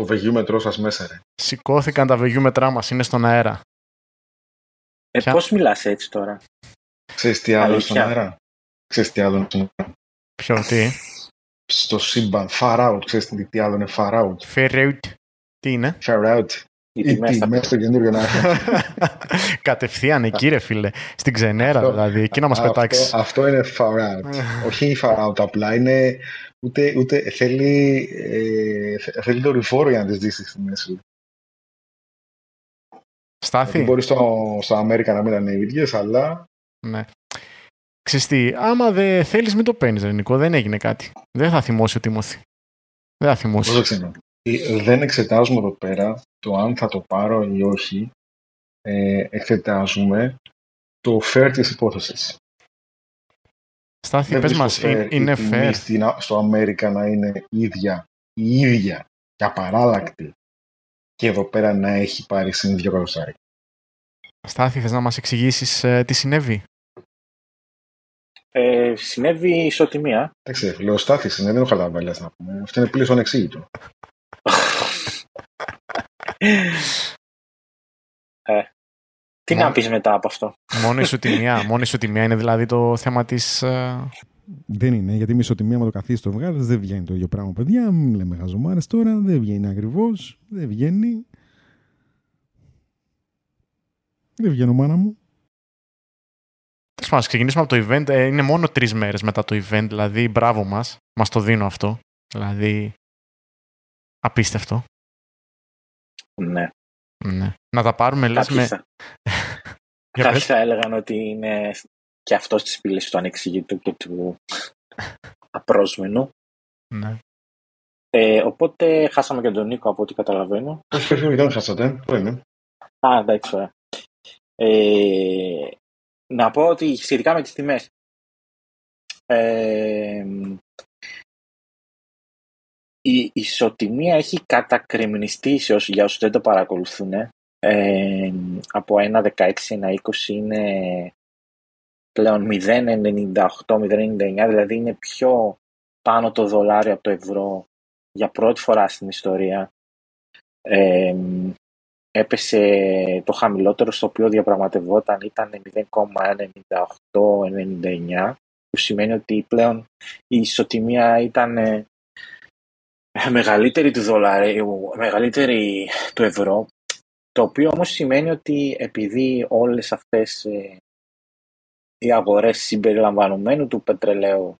το βεγιούμετρό σας μέσα, ρε. Σηκώθηκαν τα βεγιούμετρά μας, είναι στον αέρα. Ε, Ποια... πώς μιλάς έτσι τώρα; Ξέρεις τι άλλο στον αέρα; Ξέρεις τι άλλο είναι στον αέρα; Ποιο, τι; Στο σύμπαν. Far out. Ξέρεις τι άλλο είναι far out. Fair out. Τι είναι; Far out. Οι Ή τιμές τι, θα- μέσα στο καινούριο να Κατευθείαν εκεί, ρε φίλε. Στην ξενέρα, Αυτό- δηλαδή. Εκεί να μας αυτό, πετάξεις. αυτό είναι far out. Όχι far out απλά. Είναι ούτε, ούτε θέλει, ε, θε- θέλει δορυφόρο για να τις δεις στη μέση. Στάθη; Δεν μπορεί στο, στο Αμέρικα να μην είναι οι ίδιες, αλλά Ναι. Ξέρεις τι, άμα δεν θέλεις μην το παίρνεις, ρε Νικό. Δεν έγινε κάτι. Δεν θα θυμώσει ο Τίμωθη. Δεν θα θυμώσει. πρόσεξε με. Ε, Δεν εξετάζουμε εδώ πέρα το αν θα το πάρω ή όχι. Ε, εξετάζουμε το fair της υπόθεσης. Στάθη, Δεν πες βρίσκω μας, fair είναι- είναι η τιμή fair. στην- στο Αμέρικα να είναι ίδια, η ίδια και απαράλλακτη και εδώ πέρα να έχει πάρει συν δύο εκατοστάρια. Στάθη, θες να μας εξηγήσεις ε, τι συνέβη; Ε, συνέβη ισοτιμία. Εντάξει, φίλε, ο Στάθης είναι, δεν είναι ο Χαλαβέλιας να πούμε. Αυτό είναι πλήρως ανεξήγητο. ε, τι Μα- να πεις μετά από αυτό; Μόνο ισοτιμία. Μόνο ισοτιμία είναι δηλαδή το θέμα της... ε, Δεν είναι, γιατί με ισοτιμία με το καθίσει το βγάλεις δεν βγαίνει το ίδιο πράγμα, παιδιά. Μην λέμε χαζομάρες τώρα, δεν βγαίνει ακριβώς. Δεν βγαίνει. Δεν βγαίνω, μάνα μου. Τέλος πάντων, ας ξεκινήσουμε από το event. Ε, είναι μόνο τρεις μέρες μετά το event, δηλαδή μπράβο μας. Μας το δίνω αυτό. Δηλαδή, απίστευτο. Ναι. Ναι. Να τα πάρουμε, λες, Κάποιοι με... θα, Για κάποιοι πες. θα έλεγαν ότι είναι και αυτός στις πύλες του ανεξηγητού και του απρόσμενου. Ναι. Ε, οπότε χάσαμε και τον Νίκο από ό,τι καταλαβαίνω. Όχι, όχι, όχι, δεν χάσατε. Πού είναι; Α, εντάξει, ωραία. Ε, να πω ότι σχετικά με τις τιμές. Ε, η ισοτιμία έχει κατακριμνιστεί σε όσοι, για όσους δεν το παρακολουθούν. Ε, από 1,16, 1,20 είναι πλέον 0,98, 0,99, δηλαδή είναι πιο πάνω το δολάριο από το ευρώ για πρώτη φορά στην ιστορία. Ε, έπεσε το χαμηλότερο στο οποίο διαπραγματευόταν ήταν 0,98-99 που σημαίνει ότι πλέον η ισοτιμία ήταν ε, μεγαλύτερη του δολαρίου, μεγαλύτερη του ευρώ το οποίο όμως σημαίνει ότι επειδή όλες αυτές ε, οι αγορές συμπεριλαμβανομένου του πετρελαίου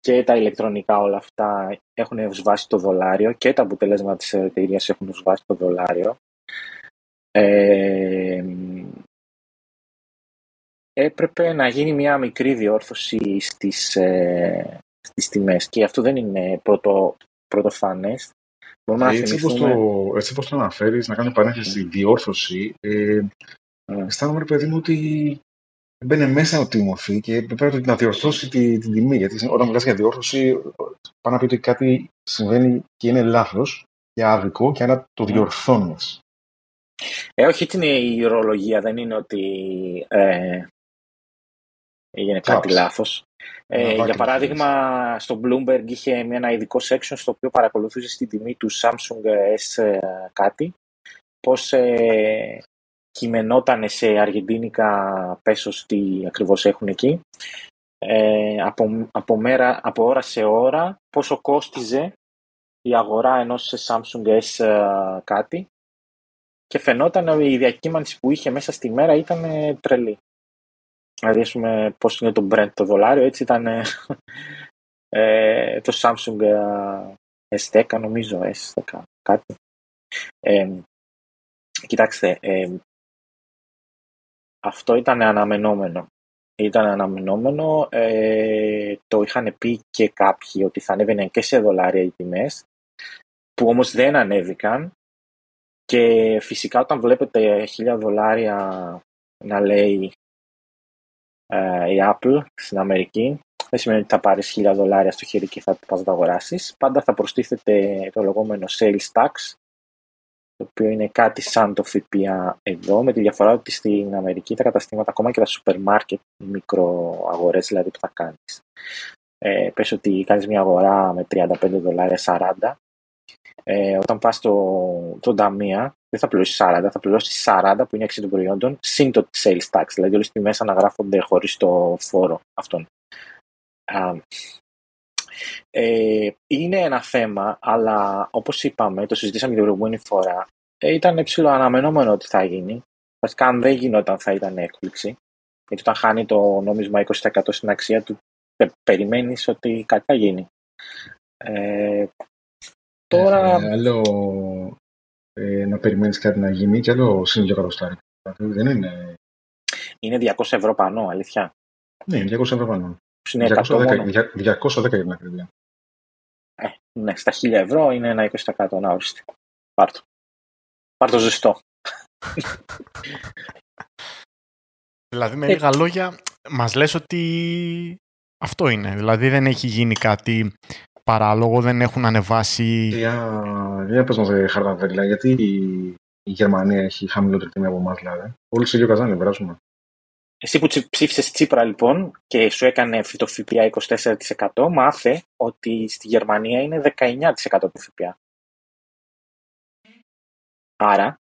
και τα ηλεκτρονικά όλα αυτά έχουν ως βάση το δολάριο και τα αποτελέσματα της εταιρείας έχουν ως βάση το δολάριο ε, έπρεπε να γίνει μια μικρή διόρθωση στις, ε, στις τιμές. Και αυτό δεν είναι πρώτο, πρωτοφανές. Μπορούμε να Έτσι όπως, θυμηθούμε... το, έτσι όπως το αναφέρεις, να κάνω παρένθεση στη διόρθωση, ε, Mm. αισθάνομαι, ρε παιδί μου, ότι μπαίνει μέσα ο Τίμωθη και πρέπει να διορθώσει τη, την τιμή. Γιατί όταν μιλάς για διόρθωση, πάνω να πει ότι κάτι συμβαίνει και είναι λάθος και άδικο και άρα το διορθώνεις. Ε, όχι, έτσι είναι η ορολογία, δεν είναι ότι ε, έγινε κάτι Τσάπς. λάθος. Ε, Ένα για δάκρυ παράδειγμα, στο Bloomberg είχε ένα ειδικό section στο οποίο παρακολουθούσε στη τιμή του Samsung S ε, κάτι, πώς ε, κειμενόταν σε αργεντίνικα πέσος τι ακριβώς έχουν εκεί, ε, από, από, μέρα, από ώρα σε ώρα, πόσο κόστιζε η αγορά ενός Samsung S ε, κάτι και φαινόταν ότι η διακύμανση που είχε μέσα στη μέρα ήταν ε, τρελή. Δηλαδή, ας πούμε, πώς είναι το Brent το δολάριο, έτσι ήταν ε, ε, το Samsung ε, S10, νομίζω, S10, κάτι. Ε, κοιτάξτε, ε, αυτό ήταν αναμενόμενο. Ήταν αναμενόμενο, ε, το είχαν πει και κάποιοι ότι θα ανέβαιναν και σε δολάρια οι τιμές, που όμως δεν ανέβηκαν και φυσικά όταν βλέπετε χίλια δολάρια να λέει ε, η Apple στην Αμερική, δεν σημαίνει ότι θα πάρεις χίλια δολάρια στο χέρι και θα πας να τα αγοράσεις. Πάντα θα προστίθεται το λεγόμενο sales tax, το οποίο είναι κάτι σαν το ΦΠΑ εδώ, με τη διαφορά ότι στην Αμερική τα καταστήματα, ακόμα και τα σούπερ μάρκετ, οι μικροαγορές δηλαδή που θα κάνεις. Ε, πες ότι κάνεις μια αγορά με 35 δολάρια 40, Ε, όταν πας στο, το ταμεία, δεν θα πληρώσεις 40, θα πληρώσεις 40 που είναι αξία των προϊόντων, συν το sales tax. Δηλαδή, όλες τις τιμές αναγράφονται χωρίς το φόρο αυτόν. Ε, είναι ένα θέμα, αλλά όπως είπαμε, το συζητήσαμε την προηγούμενη φορά, ε, ήταν ψηλό αναμενόμενο ότι θα γίνει. Βασικά, αν δεν γινόταν, θα ήταν έκπληξη. Γιατί όταν χάνει το νόμισμα 20% στην αξία του, περιμένεις ότι κάτι θα γίνει. Ε, τώρα... Ε, άλλο ε, να περιμένεις κάτι να γίνει και άλλο σύνολο εκατοστάρι. Δεν είναι... Είναι 200 ευρώ πάνω, αλήθεια. Ναι, είναι 200 ευρώ πάνω. Είναι 210, 210 για την ακρίβεια. Ε, ναι, στα 1000 ευρώ είναι ένα 20% να οριστεί. Πάρ' το. Πάρ' το ζεστό. δηλαδή, με λίγα λόγια, μας λες ότι αυτό είναι. Δηλαδή, δεν έχει γίνει κάτι παράλογο, δεν έχουν ανεβάσει... Για, για πες μας, Χαρδαβέλα, γιατί η Γερμανία έχει χαμηλότερη τιμή από εμάς, δηλαδή. Όλοι σε ίδιο καζάνι, βράζουμε. Εσύ που ψήφισες Τσίπρα λοιπόν και σου έκανε το ΦΠΑ 24% μάθε ότι στη Γερμανία είναι 19% το ΦΠΑ. Άρα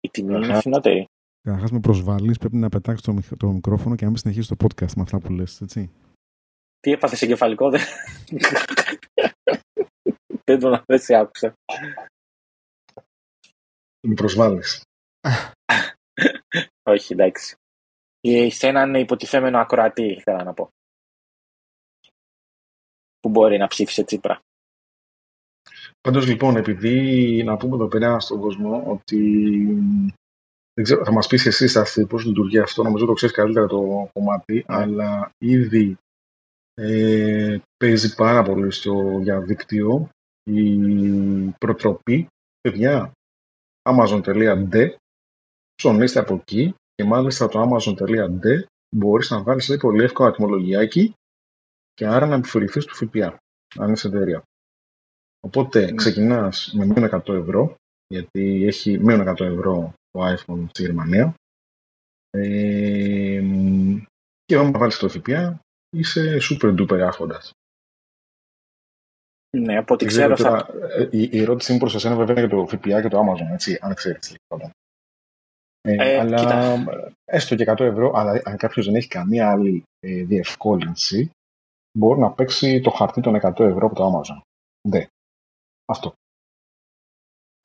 η τιμή είναι φθηνότερη. Καταρχάς με προσβάλλεις, πρέπει να πετάξεις το, το μικρόφωνο και να μην συνεχίσει το podcast με αυτά που λες, έτσι. Τι έπαθες εγκεφαλικό, δεν. δεν τον δεν σε άκουσα. Με προσβάλλεις. Όχι, εντάξει. Σε έναν υποτιθέμενο ακροατή, ήθελα να πω. Που μπορεί να ψήφισε Τσίπρα. Πάντως λοιπόν, επειδή να πούμε εδώ πέρα στον κόσμο ότι δεν ξέρω, θα μας πεις εσύ Στάθη πώς λειτουργεί αυτό, νομίζω το ξέρεις καλύτερα το κομμάτι, ναι. αλλά ήδη ε, παίζει πάρα πολύ στο διαδίκτυο η προτροπή, παιδιά, amazon.de, ψωνίστε από εκεί και μάλιστα το amazon.de μπορείς να βάλεις ένα πολύ εύκολο ατμολογιάκι και άρα να επιφορηθείς του ΦΠΑ, αν είσαι εταιρεία. Οπότε mm. ξεκινάς με μείον 100 ευρώ, γιατί έχει μείον 100 ευρώ το iPhone στη Γερμανία. Ε, και όταν βάλεις το ΦΠΑ, είσαι super duper άρχοντας. Ναι, από ό,τι ξέρω θα... Ε, η, η ερώτησή μου προς εσένα βέβαια για το ΦΠΑ και το Amazon, έτσι, αν ξέρεις. Λοιπόν. Ε, ε, αλλά κοίτα. έστω και 100 ευρώ, αλλά αν κάποιος δεν έχει καμία άλλη ε, διευκόλυνση, μπορεί να παίξει το χαρτί των 100 ευρώ από το Amazon. Ναι. Αυτό.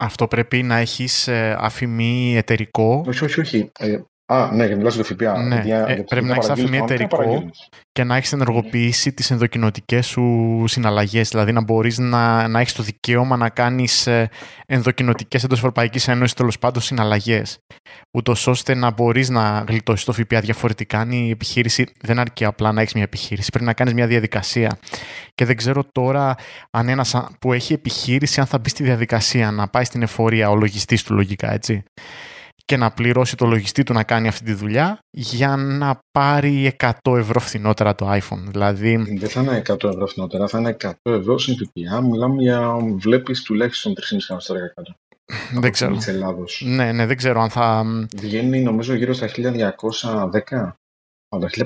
Αυτό πρέπει να έχεις ε, αφημί εταιρικό. Όχι, όχι, όχι. Ε, Α, ναι, για μιλάς για το ΦΠΑ. Ναι, για, ε, πρέπει να έχεις αφημί εταιρικό και να έχεις ενεργοποιήσει τις ενδοκινοτικές σου συναλλαγές. Δηλαδή να μπορείς να, να έχεις το δικαίωμα να κάνεις ε, ενδοκινοτικές εντός Ευρωπαϊκής Ένωσης τέλος πάντων συναλλαγές. Ούτως ώστε να μπορείς να γλιτώσεις το ΦΠΑ διαφορετικά. Αν η επιχείρηση δεν αρκεί απλά να έχεις μια επιχείρηση, πρέπει να κάνεις μια διαδικασία. Και δεν ξέρω τώρα αν ένας που έχει επιχείρηση, αν θα μπει στη διαδικασία να πάει στην εφορία ο λογιστής του λογικά, έτσι και να πληρώσει το λογιστή του να κάνει αυτή τη δουλειά για να πάρει 100 ευρώ φθηνότερα το iPhone. Δηλαδή... Δεν θα είναι 100 ευρώ φθηνότερα, θα είναι 100 ευρώ στην ΦΠΑ. Μιλάμε για βλέπεις τουλάχιστον 3,5 εκατομμύρια κάτω. Δεν ξέρω. Ναι, ναι, δεν ξέρω αν θα... Βγαίνει νομίζω γύρω στα 1210. Αλλά 1549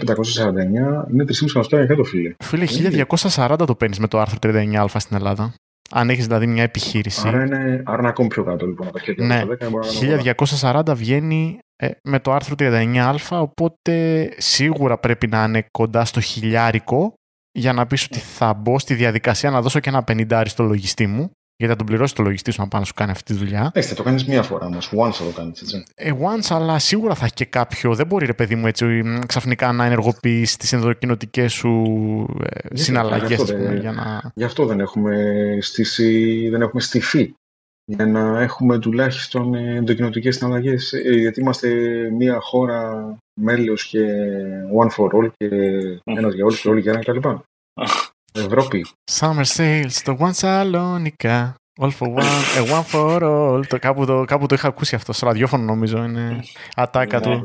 είναι 3,5 εκατομμύρια κάτω, φίλε. Φίλε, 1240 το παίρνεις με το άρθρο 39α στην Ελλάδα. Αν έχεις δηλαδή μια επιχείρηση. Άρα είναι, άρα είναι ακόμη πιο κάτω λοιπόν. ναι, 1240 βγαίνει ε, με το άρθρο 39α, οπότε σίγουρα πρέπει να είναι κοντά στο χιλιάρικο για να πεις ότι θα μπω στη διαδικασία να δώσω και ένα πενιντάρι στο λογιστή μου γιατί θα τον πληρώσει το λογιστή σου να πάει να σου κάνει αυτή τη δουλειά. Έτσι, θα το κάνεις μία φορά όμως. Once θα το κάνεις, έτσι. Ε, once, αλλά σίγουρα θα έχει και κάποιο. Δεν μπορεί, ρε παιδί μου, έτσι ξαφνικά να ενεργοποιήσει τις ενδοκινοτικές σου ε, συναλλαγές. Για να... Γι' αυτό δεν έχουμε, στήσει, δεν έχουμε στηθεί. Για να έχουμε τουλάχιστον ενδοκινοτικές συναλλαγές. Ε, γιατί είμαστε μία χώρα μέλος και one for all και ένας για όλους και όλοι για ένα κτλ. Ευρώπη. Summer sales, το One Salonica. All for one, a one for all. Το, κάπου, το, κάπου το είχα ακούσει αυτό στο ραδιόφωνο νομίζω. Είναι ατάκα του.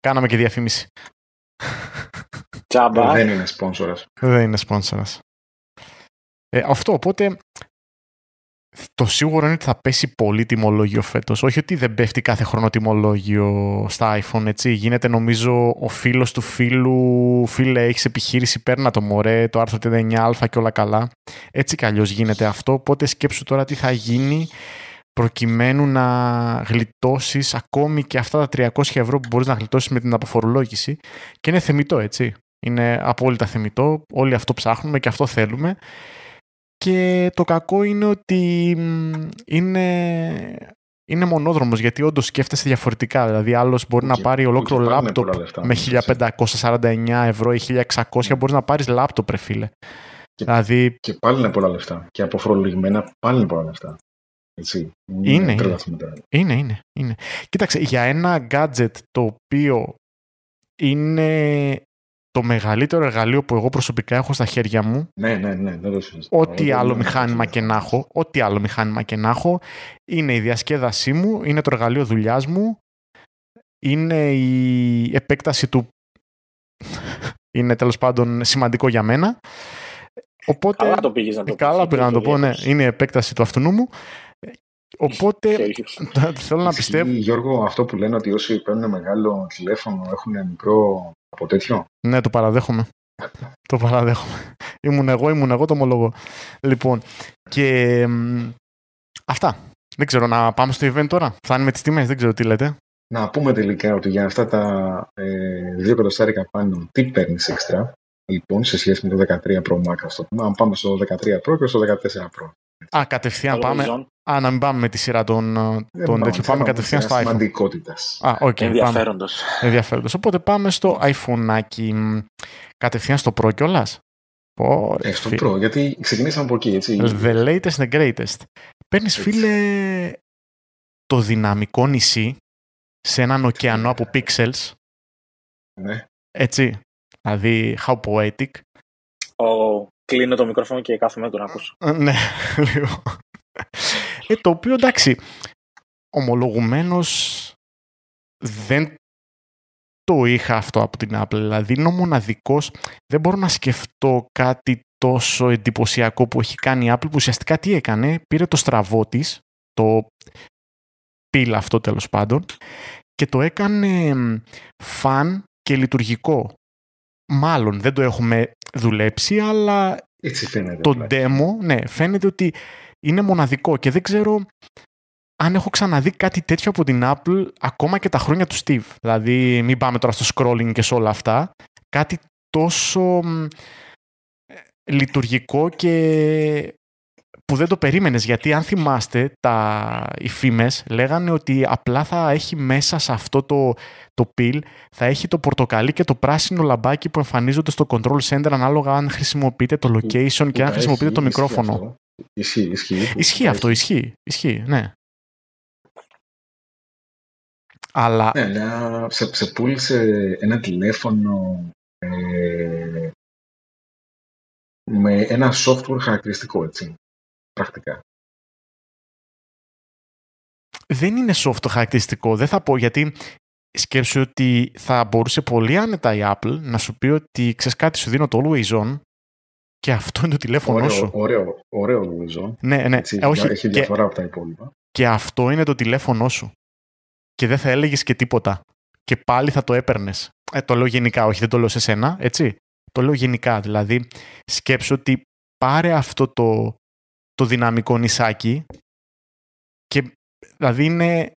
Κάναμε και διαφήμιση. Τζάμπα. Δεν είναι σπόνσορας. Δεν είναι σπόνσορας. Ε, αυτό, οπότε το σίγουρο είναι ότι θα πέσει πολύ τιμολόγιο φέτος. Όχι ότι δεν πέφτει κάθε χρόνο τιμολόγιο στα iPhone, έτσι. Γίνεται νομίζω ο φίλος του φίλου, φίλε, έχεις επιχείρηση, παίρνα το μωρέ, το άρθρο 39α και όλα καλά. Έτσι κι αλλιώς γίνεται αυτό. Οπότε σκέψου τώρα τι θα γίνει προκειμένου να γλιτώσεις ακόμη και αυτά τα 300 ευρώ που μπορείς να γλιτώσεις με την αποφορολόγηση και είναι θεμητό έτσι. Είναι απόλυτα θεμητό, όλοι αυτό ψάχνουμε και αυτό θέλουμε και το κακό είναι ότι είναι, είναι μονόδρομος γιατί όντως σκέφτεσαι διαφορετικά. Δηλαδή, άλλος μπορεί να πάρει ολόκληρο λάπτοπ με 1549 ευρώ ή 1600, mm. μπορείς να πάρεις λάπτοπ, ρε φίλε. Και, δηλαδή... και πάλι είναι πολλά λεφτά. Και αποφορολογημένα πάλι είναι πολλά λεφτά. Έτσι. Είναι, είναι. είναι, είναι, είναι. Κοίταξε, για ένα gadget το οποίο είναι το μεγαλύτερο εργαλείο που εγώ προσωπικά έχω στα χέρια μου. Ναι, ναι, ναι. Δεν ό,τι άλλο μηχάνημα και να έχω, ό,τι άλλο μηχάνημα και να έχω, είναι η διασκέδασή μου, είναι το εργαλείο δουλειάς μου, είναι η επέκταση του. είναι τέλος πάντων σημαντικό για μένα. Οπότε, καλά το πήγες να το Καλά πήγα να το πω, ναι. Είναι η επέκταση του αυτού μου. Οπότε θέλω να πιστεύω. Γιώργο, αυτό που λένε ότι όσοι παίρνουν μεγάλο τηλέφωνο έχουν μικρό από τέτοιο; Ναι, το παραδέχομαι. το παραδέχομαι. Ήμουν εγώ, ήμουν εγώ, το ομολογώ. Λοιπόν, και αυτά. Δεν ξέρω, να πάμε στο event τώρα. Φτάνει τις τιμές, δεν ξέρω τι λέτε. Να πούμε τελικά ότι για αυτά τα ε, δύο εκατοστάρικα πάνω, τι παίρνεις έξτρα, λοιπόν, σε σχέση με το 13 Pro Max, το πούμε, αν πάμε στο 13 Pro και στο 14 Pro. Α, κατευθείαν πάμε. Α, να μην πάμε με τη σειρά των, των τέτοιων. Πάμε κατευθείαν στο iPhone. Σημαντικότητας. Α, okay, Ενδιαφέροντος. Ενδιαφέροντος. Οπότε πάμε στο iPhone. Κατευθείαν στο Pro κιόλας. Ε, στο Pro, γιατί ξεκινήσαμε από εκεί, έτσι. The latest and greatest. Παίρνεις, φίλε, το δυναμικό νησί σε έναν ωκεανό από pixels. Ναι. Έτσι. Δηλαδή, how poetic. Oh, κλείνω το μικρόφωνο και κάθομαι να τον ακούσω. Ε, ναι, λίγο. Ε, το οποίο εντάξει, ομολογουμένως δεν το είχα αυτό από την Apple. Δηλαδή είναι ο μοναδικός, δεν μπορώ να σκεφτώ κάτι τόσο εντυπωσιακό που έχει κάνει η Apple που ουσιαστικά τι έκανε, πήρε το στραβό της, το πύλα αυτό τέλος πάντων και το έκανε φαν και λειτουργικό. Μάλλον δεν το έχουμε δουλέψει, αλλά Έτσι φαίνεται, το demo, ναι, φαίνεται ότι είναι μοναδικό και δεν ξέρω αν έχω ξαναδεί κάτι τέτοιο από την Apple ακόμα και τα χρόνια του Steve. Δηλαδή, μην πάμε τώρα στο scrolling και σε όλα αυτά. Κάτι τόσο λειτουργικό και που δεν το περίμενες γιατί αν θυμάστε τα, οι φήμες λέγανε ότι απλά θα έχει μέσα σε αυτό το, το pill θα έχει το πορτοκαλί και το πράσινο λαμπάκι που εμφανίζονται στο control center ανάλογα αν χρησιμοποιείτε το location και αν χρησιμοποιείτε το μικρόφωνο. Ισχύει, ισχύει. Ισχύει αυτό, ισχύει. Ισχύει, ναι. Αλλά... Ναι, αλλά σε, σε πούλησε ένα τηλέφωνο ε, με ένα software χαρακτηριστικό, έτσι, πρακτικά. Δεν είναι software χαρακτηριστικό, δεν θα πω, γιατί σκέψου ότι θα μπορούσε πολύ άνετα η Apple να σου πει ότι ξέρεις κάτι, σου δίνω το Always On και αυτό είναι το τηλέφωνο ωραίο, σου. Ωραίο, ωραίο νομίζω. Ναι, ναι. Έτσι, ε, όχι, έχει διαφορά και, από τα υπόλοιπα. Και αυτό είναι το τηλέφωνό σου. Και δεν θα έλεγες και τίποτα. Και πάλι θα το έπαιρνες. Ε, το λέω γενικά, όχι, δεν το λέω σε σένα, έτσι. Το λέω γενικά. Δηλαδή, σκέψω ότι πάρε αυτό το, το δυναμικό νησάκι και δηλαδή είναι,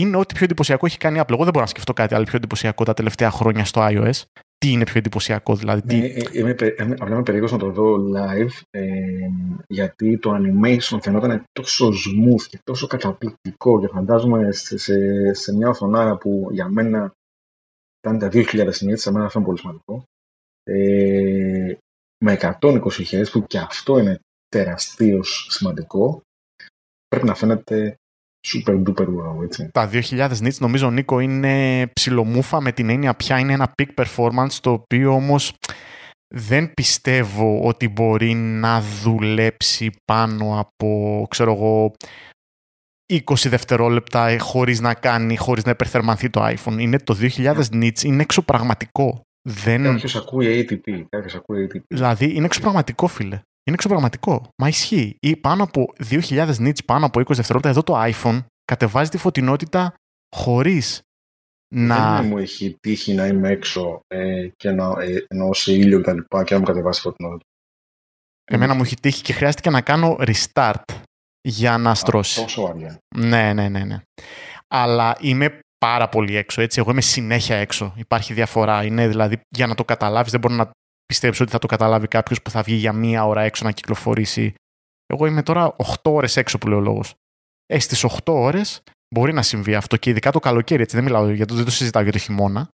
είναι ό,τι πιο εντυπωσιακό έχει κάνει η Apple. Εγώ δεν μπορώ να σκεφτώ κάτι άλλο πιο εντυπωσιακό τα τελευταία χρόνια στο iOS τι είναι πιο εντυπωσιακό, δηλαδή. Τι... Ναι, ε, είμαι, είμαι, είμαι περίεργος να το δω live, ε, γιατί το animation φαινόταν τόσο smooth και τόσο καταπληκτικό και φαντάζομαι σε, σε, σε μια οθονάρα που για μένα ήταν τα 2000 nits, σε μένα αυτό είναι πολύ σημαντικό, ε, με 120 Hz που και αυτό είναι τεραστίως σημαντικό, πρέπει να φαίνεται super duper wow, έτσι. Τα 2000 nits νομίζω Νίκο είναι ψιλομούφα με την έννοια πια είναι ένα peak performance το οποίο όμως δεν πιστεύω ότι μπορεί να δουλέψει πάνω από ξέρω εγώ 20 δευτερόλεπτα χωρίς να κάνει, χωρίς να υπερθερμανθεί το iPhone. Είναι το 2000 nits, είναι εξωπραγματικό. Δεν... Κάποιος ακούει ATP, κάποιος ακούει ATP. Δηλαδή είναι εξωπραγματικό φίλε. Είναι εξωπραγματικό. Μα ισχύει. Ή πάνω από 2.000 nits, πάνω από 20 δευτερόλεπτα, εδώ το iPhone κατεβάζει τη φωτεινότητα χωρίς να. Δεν μου έχει τύχει να είμαι έξω ε, και να ε, εννοώ σε ήλιο και τα λοιπά και να μου κατεβάσει τη φωτεινότητα. Εμένα μου έχει τύχει και χρειάστηκε να κάνω restart για να στρώσει. τόσο αργά. Ναι, ναι, ναι, ναι. Αλλά είμαι πάρα πολύ έξω, έτσι. Εγώ είμαι συνέχεια έξω. Υπάρχει διαφορά. Είναι δηλαδή, για να το καταλάβεις, δεν μπορώ να πιστέψω ότι θα το καταλάβει κάποιος που θα βγει για μία ώρα έξω να κυκλοφορήσει. Εγώ είμαι τώρα 8 ώρες έξω που λέει ο λόγος. Ε, στις 8 ώρες μπορεί να συμβεί αυτό και ειδικά το καλοκαίρι. Έτσι, δεν μιλάω για το, δεν το συζητάω για το χειμώνα.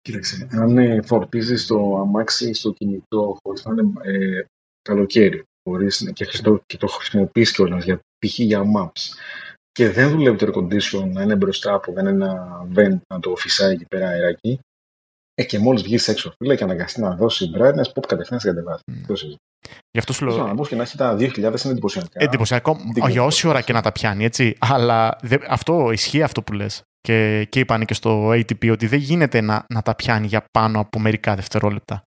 Κοίταξε, αν ε, φορτίζεις το αμάξι στο κινητό χωρίς να είναι ε, καλοκαίρι χωρίς, και, και το χρησιμοποιείς κιόλας για π.χ. για maps και δεν δουλεύει το air condition να είναι μπροστά από ένα vent να το φυσάει εκεί πέρα αεράκι, ε, και μόλις βγεις έξω, φίλε, και αναγκαστεί να δώσεις brightness, pop κατευθείαν σε κατεβάζει. Mm. Γι' αυτό σου λέω. Να και να έχει τα 2.000 είναι εντυπωσιακά. Εντυπωσιακό, για όση ώρα και να τα πιάνει, έτσι. Αλλά δε, αυτό ισχύει αυτό που λες. Και, και είπαν και στο ATP ότι δεν γίνεται να, να τα πιάνει για πάνω από μερικά δευτερόλεπτα.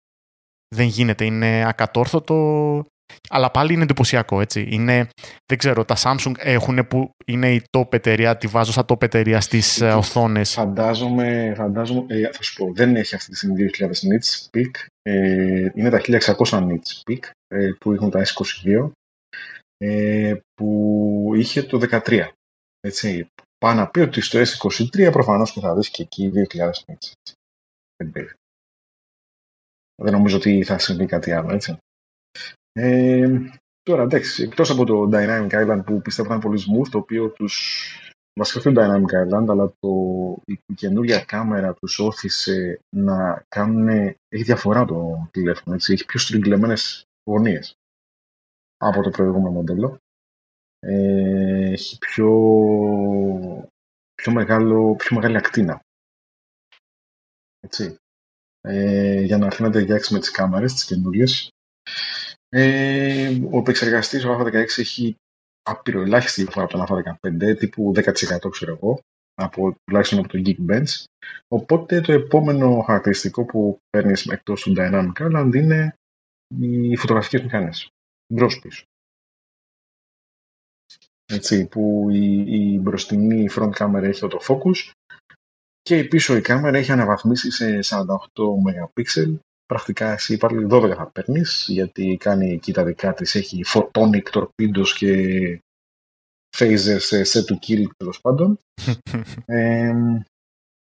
Δεν γίνεται. Είναι ακατόρθωτο αλλά πάλι είναι εντυπωσιακό, έτσι. Είναι, δεν ξέρω, τα Samsung έχουν που είναι η top εταιρεία, τη βάζω σαν top εταιρεία στις ε, οθόνες. Φαντάζομαι, φαντάζομαι ε, θα σου πω, δεν έχει αυτή τη στιγμή 2000 nits peak. Ε, είναι τα 1600 nits peak ε, που έχουν τα S22 ε, που είχε το 13. Έτσι. Πάω να πει ότι στο S23 προφανώς και θα δεις και εκεί 2000 nits. Δεν, δεν νομίζω ότι θα συμβεί κάτι άλλο, έτσι. Ε, τώρα, εντάξει, εκτός από το Dynamic Island που πιστεύω ήταν πολύ smooth, το οποίο τους. Βασικά το Dynamic Island, αλλά το, η, η καινούργια κάμερα τους όθησε να κάνουν. Έχει διαφορά το τηλέφωνο, έτσι. Έχει πιο στριγκλεμένες γωνίες από το προηγούμενο μοντέλο. Ε, έχει πιο, πιο, μεγάλο, πιο μεγάλη ακτίνα. Έτσι. Ε, για να έρθει να ταιριάξει με τις κάμερες, τις καινούριες. Ε, ο επεξεργαστής ο Α16 έχει άπειρο ελάχιστη διαφορά από τον Α15, τύπου 10% ξέρω εγώ, από, τουλάχιστον από το Geekbench. Οπότε το επόμενο χαρακτηριστικό που παίρνεις εκτός του Dynamic Island είναι οι φωτογραφικές μηχανές. Μπρος πίσω. Έτσι, που η, η μπροστινή front camera έχει το focus και η πίσω η κάμερα έχει αναβαθμίσει σε 48 MP πρακτικά εσύ πάλι 12 θα παίρνεις, γιατί κάνει εκεί τα δικά της. Έχει photonic torpedoes και phasers σε set to kill τέλος πάντων. ε,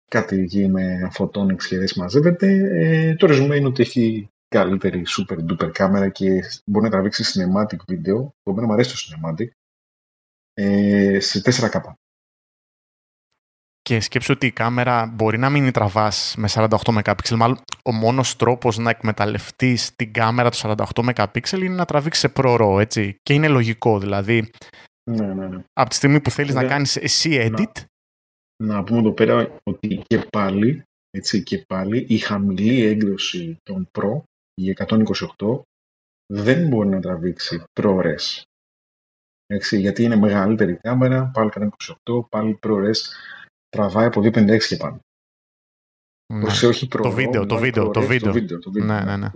κάτι εκεί με photonic σχεδίες μαζεύεται. Ε, το ρεζουμέ είναι ότι έχει καλύτερη super duper κάμερα και μπορεί να τραβήξει cinematic βίντεο. Το οποίο μου αρέσει το cinematic. Ε, σε 4K. Και σκέψου ότι η κάμερα μπορεί να μην τραβάς με 48 MP. Μάλλον ο μόνος τρόπος να εκμεταλλευτείς την κάμερα του 48 MP είναι να τραβήξεις σε ProRAW, έτσι. Και είναι λογικό, δηλαδή. Ναι, ναι, ναι. Από τη στιγμή που θέλεις να κάνεις εσύ edit. Να, να πούμε εδώ πέρα ότι και πάλι, έτσι, και πάλι η χαμηλή έκδοση των Pro, η 128, δεν μπορεί να τραβήξει ProRes. Έτσι, γιατί είναι μεγαλύτερη κάμερα, πάλι 128, πάλι ProRes τραβάει από 256 και πάνω. Ναι. όχι το βίντεο, το βίντεο, το βίντεο. Το βίντεο, ναι, ναι, ναι.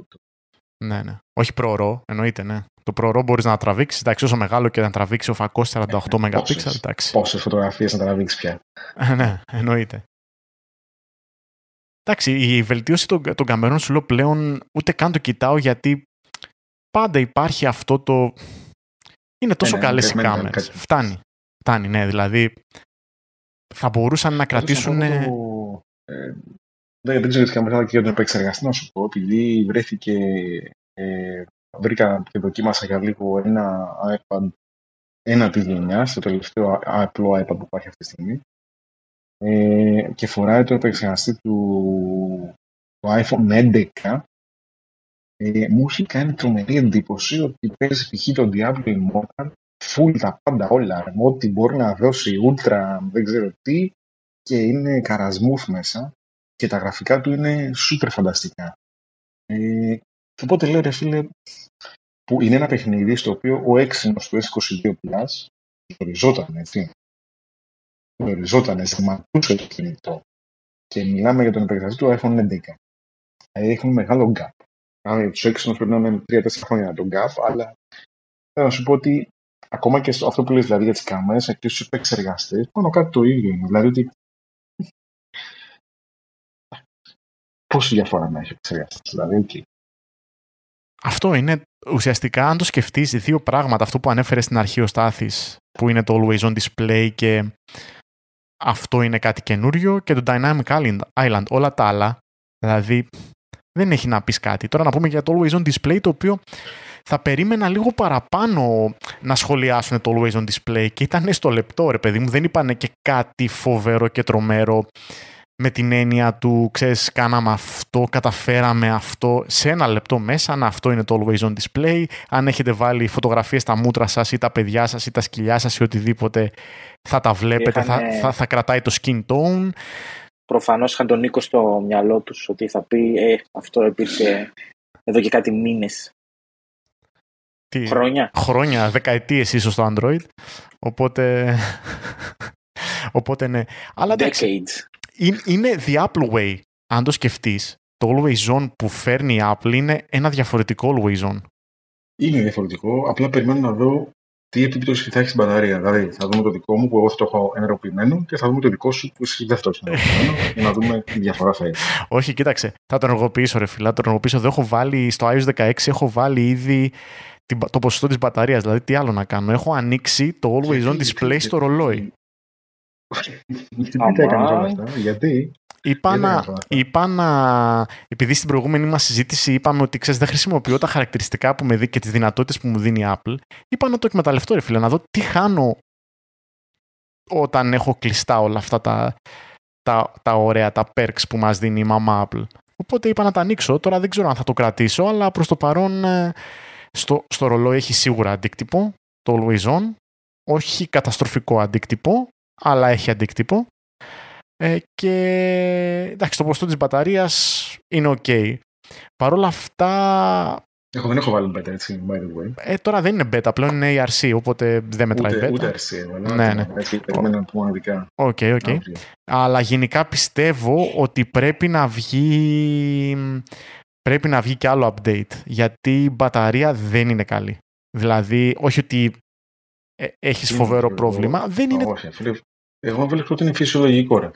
ναι, ναι. Όχι προωρό, εννοείται, ναι. Το προωρό μπορείς να τραβήξεις. Εντάξει, όσο μεγάλο και να τραβήξει ο φακός 48 MP. Πόσες φωτογραφίες να τραβήξεις πια. ναι, εννοείται. Εντάξει, η βελτίωση των, των καμερών σου λέω πλέον ούτε καν το κοιτάω γιατί πάντα υπάρχει αυτό το. Είναι τόσο ναι, ναι, καλές οι κάμερες. Φτάνει. Φτάνει, ναι. Δηλαδή θα μπορούσαν να κρατήσουν. Ε, δεν ξέρω τι κάμερα και για τον επεξεργαστή να σου πω, επειδή βρέθηκε. Ε, βρήκα και δοκίμασα για λίγο ένα iPad ένα της γενιάς, το τελευταίο απλό iPad που υπάρχει αυτή τη στιγμή. Ε, και φοράει το επεξεργαστή του το iPhone 11 ε, μου έχει κάνει τρομερή εντύπωση ότι παίζει π.χ. το Diablo Immortal full τα πάντα όλα, ό,τι μπορεί να δώσει ultra δεν ξέρω τι και είναι καρασμούς μέσα και τα γραφικά του είναι super φανταστικά. Ε, και οπότε λέω ρε φίλε, που είναι ένα παιχνίδι στο οποίο ο έξινος του S22 Plus οριζόταν, έτσι. Οριζόταν, ζεματούσε το κινητό. Και μιλάμε για τον επεξεργαστή του iPhone 11. Δηλαδή έχουν μεγάλο gap. Αν τους έξυπνου πρέπει να είναι 3-4 χρόνια τον gap, αλλά θέλω να σου πω ότι ακόμα και αυτό που λες δηλαδή για τις κάμερες, και στου επεξεργαστέ, πάνω κάτι το ίδιο είναι. Δηλαδή ότι. Πόση διαφορά να έχει επεξεργαστής, δηλαδή, εκεί. Αυτό είναι ουσιαστικά, αν το σκεφτείς, δύο πράγματα. Αυτό που ανέφερες στην αρχή ο Στάθης, που είναι το Always On Display και αυτό είναι κάτι καινούριο και το Dynamic Island. Όλα τα άλλα, δηλαδή, δεν έχει να πεις κάτι. Τώρα να πούμε για το Always On Display, το οποίο θα περίμενα λίγο παραπάνω να σχολιάσουν το Always On Display και ήταν στο λεπτό, ρε παιδί μου. Δεν είπανε και κάτι φοβερό και τρομερό με την έννοια του, ξέρεις, κάναμε αυτό, καταφέραμε αυτό σε ένα λεπτό μέσα, αν αυτό είναι το Always On Display, αν έχετε βάλει φωτογραφίες στα μούτρα σας ή τα παιδιά σας ή τα σκυλιά σας ή οτιδήποτε, θα τα βλέπετε, θα, θα, θα, κρατάει το skin tone. Προφανώς είχαν τον Νίκο στο μυαλό τους ότι θα πει ε, αυτό υπήρχε εδώ και κάτι μήνες. Τι, χρόνια. Χρόνια, δεκαετίες ίσως στο Android. Οπότε... Οπότε ναι. Αλλά Decades είναι the Apple way. Αν το σκεφτείς, το Always On που φέρνει η Apple είναι ένα διαφορετικό Always On. Είναι διαφορετικό. Απλά περιμένω να δω τι επίπτωση θα έχει στην μπαταρία. Δηλαδή, θα δούμε το δικό μου που εγώ θα το έχω ενεργοποιημένο και θα δούμε το δικό σου που εσύ δεν θα το έχει ενεργοποιημένο για να δούμε τι διαφορά θα έχει. Όχι, κοίταξε. Θα το ενεργοποιήσω, ρε φίλα. Θα το ενεργοποιήσω. Εδώ έχω βάλει στο iOS 16 έχω βάλει ήδη το ποσοστό της μπαταρίας. Δηλαδή, τι άλλο να κάνω. Έχω ανοίξει το Always On display στο ρολόι. Γιατί τα έκανες όλα αυτά, γιατί... Είπα να, είπα να, επειδή στην προηγούμενη μας συζήτηση είπαμε ότι ξέρεις, δεν χρησιμοποιώ τα χαρακτηριστικά που με δει και τις δυνατότητες που μου δίνει η Apple, είπα να το εκμεταλλευτώ ρε φίλε, να δω τι χάνω όταν έχω κλειστά όλα αυτά τα, τα, τα ωραία, τα perks που μας δίνει η μαμά Apple. Οπότε είπα να τα ανοίξω, τώρα δεν ξέρω αν θα το κρατήσω, αλλά προς το παρόν ε, στο, στο ρολόι έχει σίγουρα αντίκτυπο, το Always On, όχι καταστροφικό αντίκτυπο, αλλά έχει αντίκτυπο. Ε, και εντάξει, το ποσοστό της μπαταρίας είναι ok. Παρ' όλα αυτά... Εγώ δεν έχω βάλει beta έτσι, by the way. Ε, τώρα δεν είναι beta, πλέον είναι ARC, οπότε δεν μετράει ούτε, beta. Ούτε RC, αλλά ναι, ναι. έτσι περιμένω να πούμε μοναδικά. OK, okay, OK. Okay. Αλλά γενικά πιστεύω ότι πρέπει να βγει... Πρέπει να βγει και άλλο update, γιατί η μπαταρία δεν είναι καλή. Δηλαδή, όχι ότι ε, έχεις φοβερό πρόβλημα, δεν είναι... Όχι, εγώ βρίσκω ότι είναι φυσιολογικό. Ρε.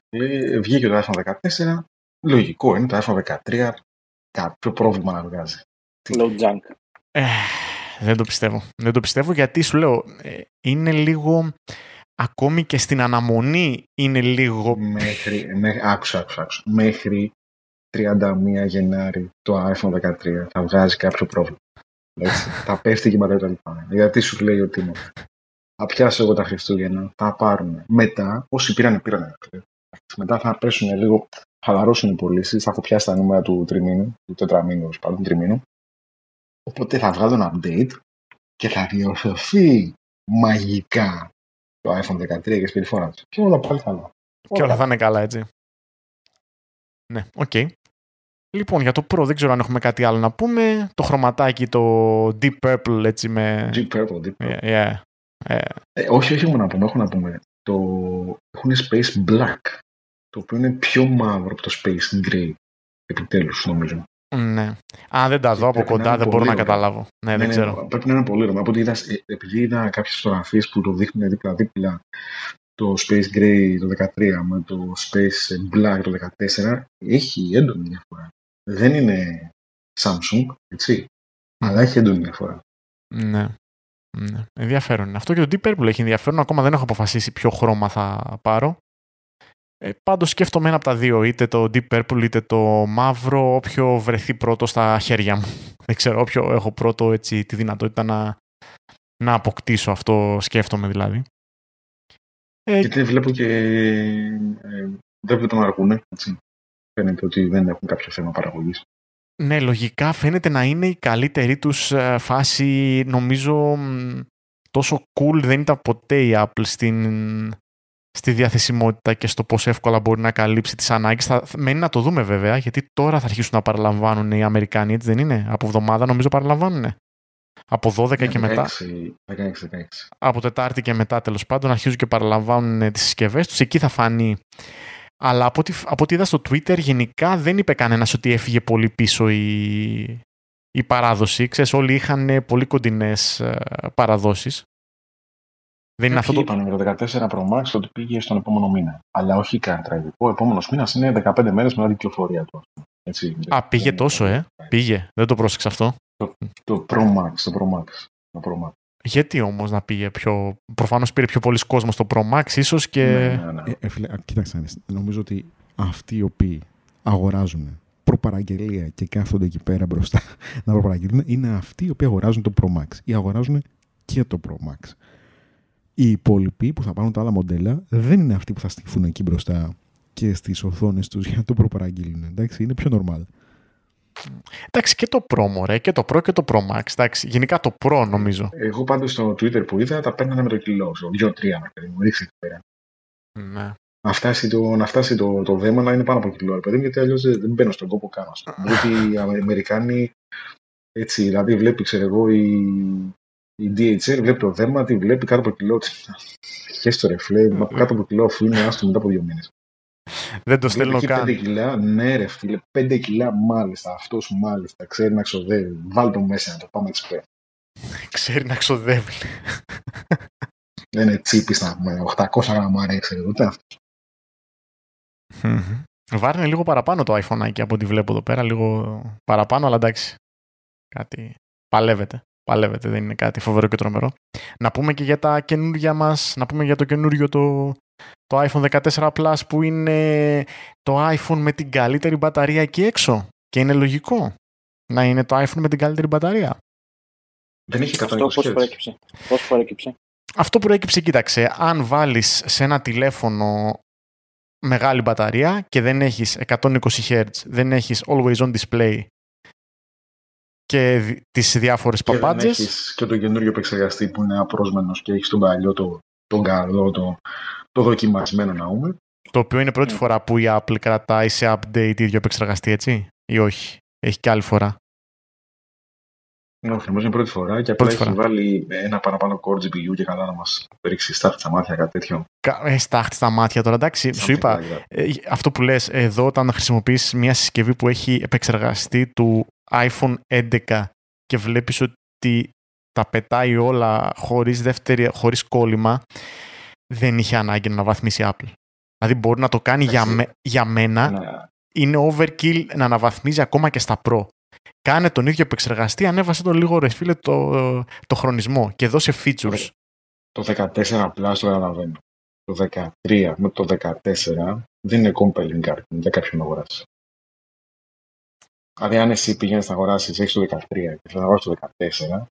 Βγήκε το iPhone 14, λογικό είναι το iPhone 13, κάποιο πρόβλημα να βγάζει. Low junk. Ε, δεν το πιστεύω. Δεν το πιστεύω γιατί σου λέω, ε, είναι λίγο, ακόμη και στην αναμονή είναι λίγο... Μέχρι, με, άκουσα, άκουσα, άκουσα. Μέχρι 31 Γενάρη το iPhone 13 θα βγάζει κάποιο πρόβλημα. Έτσι, θα πέφτει και η μπαταρία Γιατί σου λέει ότι είναι θα πιάσω εγώ τα Χριστούγεννα, θα πάρουν. Μετά, όσοι πήραν, πήραν. Μετά θα πέσουν λίγο, χαλαρώσουν οι πωλήσεις, θα έχω πιάσει τα νούμερα του τριμήνου, του τετραμήνου, πάντων τριμήνου. Οπότε θα βγάλω ένα update και θα διορθωθεί μαγικά το iPhone 13 και η συμπεριφορά τους. Και όλα πάλι καλά. Και όλα θα είναι καλά, έτσι. Ναι, OK. Okay. Λοιπόν, για το Pro δεν ξέρω αν έχουμε κάτι άλλο να πούμε. Το χρωματάκι, το Deep Purple, έτσι με... Deep Purple, Deep Purple. Yeah, yeah. Ε, ε, όχι, όχι έχω να πούμε, έχω να πούμε. Το... Έχουν Space Black, το οποίο είναι πιο μαύρο από το Space Grey. Επιτέλους, νομίζω. Ναι. Αν δεν τα δω από κοντά, δεν μπορώ να καταλάβω. Ναι, ναι, δεν ναι, ξέρω. Πρέπει να είναι πολύ ωραίο. είδα, ε, επειδή είδα κάποιες φωτογραφίες που το δείχνουν δίπλα-δίπλα το Space Grey το 13 με το Space Black το 14, έχει έντονη διαφορά. Δεν είναι Samsung, έτσι, αλλά έχει έντονη διαφορά. Ναι. Ναι. Ενδιαφέρον. Αυτό και το Deep Purple έχει ενδιαφέρον. Ακόμα δεν έχω αποφασίσει ποιο χρώμα θα πάρω. Ε, πάντως σκέφτομαι ένα από τα δύο, είτε το Deep Purple είτε το μαύρο, όποιο βρεθεί πρώτο στα χέρια μου. Δεν ξέρω, όποιο έχω πρώτο έτσι, τη δυνατότητα να, να αποκτήσω αυτό, σκέφτομαι δηλαδή. Ε, Γιατί βλέπω και ε, δεν βλέπω να αρκούν, έτσι. Φαίνεται ότι δεν έχουν κάποιο θέμα παραγωγής. Ναι, λογικά φαίνεται να είναι η καλύτερη τους ε, φάση. Νομίζω τόσο cool δεν ήταν ποτέ η Apple στην, στη διαθεσιμότητα και στο πόσο εύκολα μπορεί να καλύψει τις ανάγκες. Θα, μένει να το δούμε βέβαια, γιατί τώρα θα αρχίσουν να παραλαμβάνουν οι Αμερικάνοι, έτσι δεν είναι; Από εβδομάδα νομίζω παραλαμβάνουν. Από 12 και μετά. 16, 16. Από Τετάρτη και μετά τέλος πάντων αρχίζουν και παραλαμβάνουν τις συσκευές τους. Εκεί θα φανεί αλλά από ό,τι, από είδα στο Twitter, γενικά δεν είπε κανένας ότι έφυγε πολύ πίσω η, η παράδοση. Ξέρεις, όλοι είχαν πολύ κοντινές ε, παραδόσεις. Δεν είναι αυτό το... είπαν για το 14 Pro Max ότι πήγε στον επόμενο μήνα. Αλλά όχι καν τραγικό. Ο επόμενος μήνας είναι 15 μέρες μετά την κυκλοφορία του. Έτσι, Α, πήγε τόσο, ε. Πήγε. Δεν το πρόσεξα αυτό. Το, το Pro Max. Το Pro Max. Το Pro Max. Γιατί όμως να πήγε πιο. Προφανώς πήρε πιο πολλοί κόσμο στο Pro Max, ίσως και. Ναι, ναι, ναι. Ε, ε, φίλε, κοίταξε, νομίζω ότι αυτοί οι οποίοι αγοράζουν προπαραγγελία και κάθονται εκεί πέρα μπροστά να προπαραγγελούν είναι αυτοί οι οποίοι αγοράζουν το Pro Max ή αγοράζουν και το Pro Max. Οι υπόλοιποι που θα πάρουν τα άλλα μοντέλα δεν είναι αυτοί που θα στηφούν εκεί μπροστά και στις οθόνες τους για να το προπαραγγείλουν. Εντάξει, είναι πιο normal. Εντάξει, και το Pro, μωρέ, και το Pro και το Pro Max. Εντάξει, γενικά το Pro νομίζω. Εγώ πάντως στο Twitter που είδα τα παίρνανε με το κιλό, στο 2-3 να παιδί μου, ρίξε πέρα. Ναι. Να φτάσει, το, να φτάσει το, το δέμα να είναι πάνω από κιλό, παιδί γιατί αλλιώς δεν μπαίνω στον κόπο καν. Γιατί οι Αμερικάνοι έτσι, δηλαδή βλέπει, ξέρω εγώ, η, η DHL βλέπει το δέμα, τη βλέπει κάτω από κιλό. Χέστο ρε φλε, κάτω από κιλό αφού είναι άστο μετά από δύο μήνες. Δεν το στέλνω καν. 5 κιλά, ναι ρε φίλε, 5 κιλά μάλιστα, αυτός μάλιστα, ξέρει να ξοδεύει. Βάλ το μέσα να το πάμε expert. ξέρει να ξοδεύει. Δεν είναι τσίπιστα με 800 γραμμάρια, ξέρω ούτε αυτός. Βάρνει λίγο παραπάνω το iPhone από ό,τι βλέπω εδώ πέρα, λίγο παραπάνω, αλλά εντάξει. Κάτι παλεύεται. Παλεύεται, δεν είναι κάτι φοβερό και τρομερό. Να πούμε και για τα καινούργια μας, να πούμε για το καινούριο το, το iPhone 14 Plus που είναι το iPhone με την καλύτερη μπαταρία εκεί έξω. Και είναι λογικό να είναι το iPhone με την καλύτερη μπαταρία. Δεν έχει 120 Αυτό πώς προέκυψε; Πώς προέκυψε; Αυτό προέκυψε, κοίταξε, αν βάλεις σε ένα τηλέφωνο μεγάλη μπαταρία και δεν έχεις 120 Hz, δεν έχεις always on display και τις διάφορες και παπάντζες. Δεν έχεις και το καινούριο επεξεργαστή που είναι απρόσμενος και έχεις τον παλιό, το, τον καλό, το, το δοκιμασμένο να πούμε. Το οποίο είναι πρώτη φορά που η Apple κρατάει σε update ίδιο επεξεργαστή, έτσι, ή όχι. Έχει και άλλη φορά. Όχι, νομίζω είναι πρώτη φορά και απλά έχει βάλει ένα παραπάνω core GPU και καλά να μας ρίξει στάχτη στα μάτια, κάτι τέτοιο. Ε, στάχτη στα μάτια τώρα, εντάξει. Σου είπα, ε, αυτό που λες, εδώ όταν χρησιμοποιείς μια συσκευή που έχει επεξεργαστεί του iPhone 11 και βλέπεις ότι τα πετάει όλα χωρίς, δεύτερη, χωρίς κόλλημα, δεν είχε ανάγκη να βαθμίσει η Apple. Δηλαδή μπορεί να το κάνει για, με, για μένα. Ναι. Είναι overkill να αναβαθμίζει ακόμα και στα Pro. Κάνε τον ίδιο επεξεργαστή, ανέβασε τον λίγο ρε φίλε το, το χρονισμό και δώσε features. Το 14 απλά το καταλαβαίνω. Το 13 με το 14 δεν είναι compelling argument για κάποιον να αγοράσει. Δηλαδή, αν εσύ πηγαίνεις να αγοράσεις, έχεις το 13 και θα αγοράσεις το 14,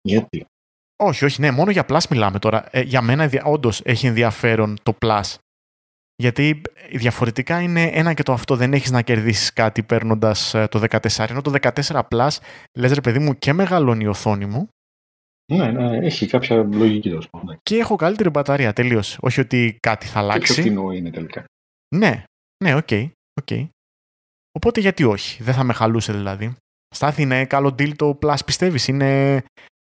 γιατί; Όχι, όχι, ναι, μόνο για Plus μιλάμε τώρα. Ε, για μένα όντως έχει ενδιαφέρον το Plus. Γιατί διαφορετικά είναι ένα και το αυτό. Δεν έχεις να κερδίσεις κάτι παίρνοντας ε, το 14. Ενώ το 14 Plus, λες ρε παιδί μου, και μεγαλώνει η οθόνη μου. Ναι, ναι, έχει κάποια λογική τέλος πάντων. Και έχω καλύτερη μπαταρία, τελείως. Όχι ότι κάτι θα αλλάξει. Και πιο φθηνό είναι τελικά. Ναι, ναι, OK. Okay, okay. Οπότε γιατί όχι, δεν θα με χαλούσε δηλαδή. Στάθη είναι καλό deal το Plus πιστεύεις, είναι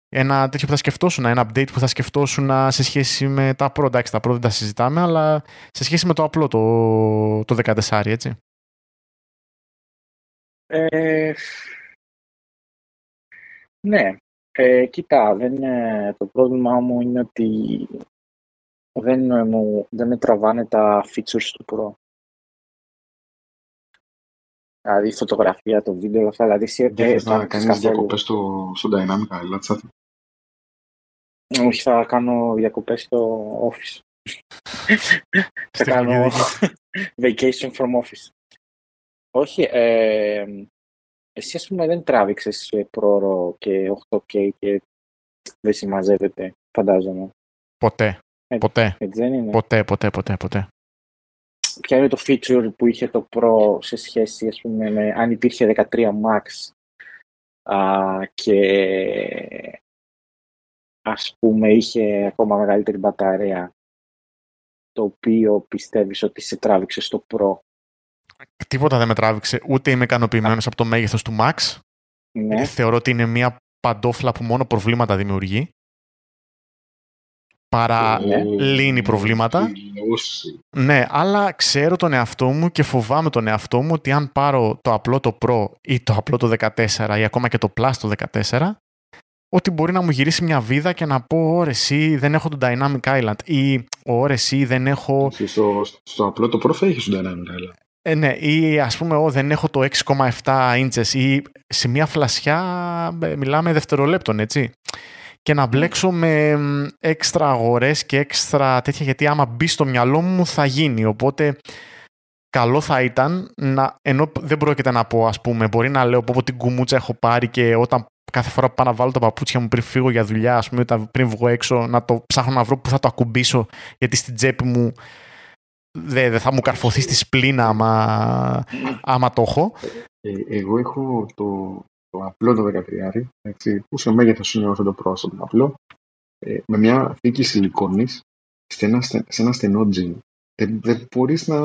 ένα τέτοιο που θα σκεφτόσουν, ένα update που θα σκεφτόσουν σε σχέση με τα Pro. Εντάξει, τα Pro δεν τα συζητάμε, αλλά σε σχέση με το απλό το, το 14, έτσι. Ε, ναι. Ε, κοίτα, δεν, το πρόβλημά μου είναι ότι δεν, μου, δεν με τραβάνε τα features του Pro. Δηλαδή η φωτογραφία, το βίντεο, αυτά. Δηλαδή εσύ δεν θα κάνεις διακοπές στο, στο Dynamic Island, όχι, θα κάνω διακοπές στο office. θα κάνω vacation from office. Όχι, ε, εσύ ας πούμε δεν τράβηξες πρόωρο και 8K και δεν συμμαζεύεται, φαντάζομαι. Ποτέ. ποτέ. Ποτέ, ποτέ, ποτέ, ποτέ. Ποια είναι το feature που είχε το Pro σε σχέση, ας πούμε, με αν υπήρχε 13 Max α, και ας πούμε είχε ακόμα μεγαλύτερη μπαταρία το οποίο πιστεύεις ότι σε τράβηξε στο Pro. Τίποτα δεν με τράβηξε. Ούτε είμαι ικανοποιημένος από το μέγεθος του Max. Ναι. Θεωρώ ότι είναι μια παντόφλα που μόνο προβλήματα δημιουργεί. παρά ναι. λύνει προβλήματα. Ναι, αλλά ξέρω τον εαυτό μου και φοβάμαι τον εαυτό μου ότι αν πάρω το απλό το Pro ή το απλό το 14 ή ακόμα και το Plus το 14, ότι μπορεί να μου γυρίσει μια βίδα και να πω «Ωρε εσύ δεν έχω τον Dynamic Island» ή «Ωρε εσύ δεν έχω...» Στο, στο απλό το Pro θα έχεις τον Dynamic Island. Ε, ναι, ή ας πούμε «Ω, δεν έχω το 6,7 inches» ή σε μια φλασιά ε, μιλάμε δευτερολέπτων, έτσι και να μπλέξω με έξτρα αγορές και έξτρα τέτοια γιατί άμα μπει στο μυαλό μου θα γίνει. Οπότε καλό θα ήταν να, ενώ δεν πρόκειται να πω ας πούμε, μπορεί να λέω πω την κουμούτσα έχω πάρει και όταν κάθε φορά που πάω να βάλω τα παπούτσια μου πριν φύγω για δουλειά, ας πούμε, πριν βγω έξω, να το ψάχνω να βρω που θα το ακουμπήσω, γιατί στην τσέπη μου δεν θα μου καρφωθεί στη σπλήνα άμα, άμα το έχω. Ε, εγώ έχω το, το απλό το 13, έτσι, που σε μέγεθος είναι όσο το πρόσωπο απλό, ε, με μια θήκη σιλικόνης σε ένα, σε ένα στενό τζιν. Δεν, δεν μπορείς να,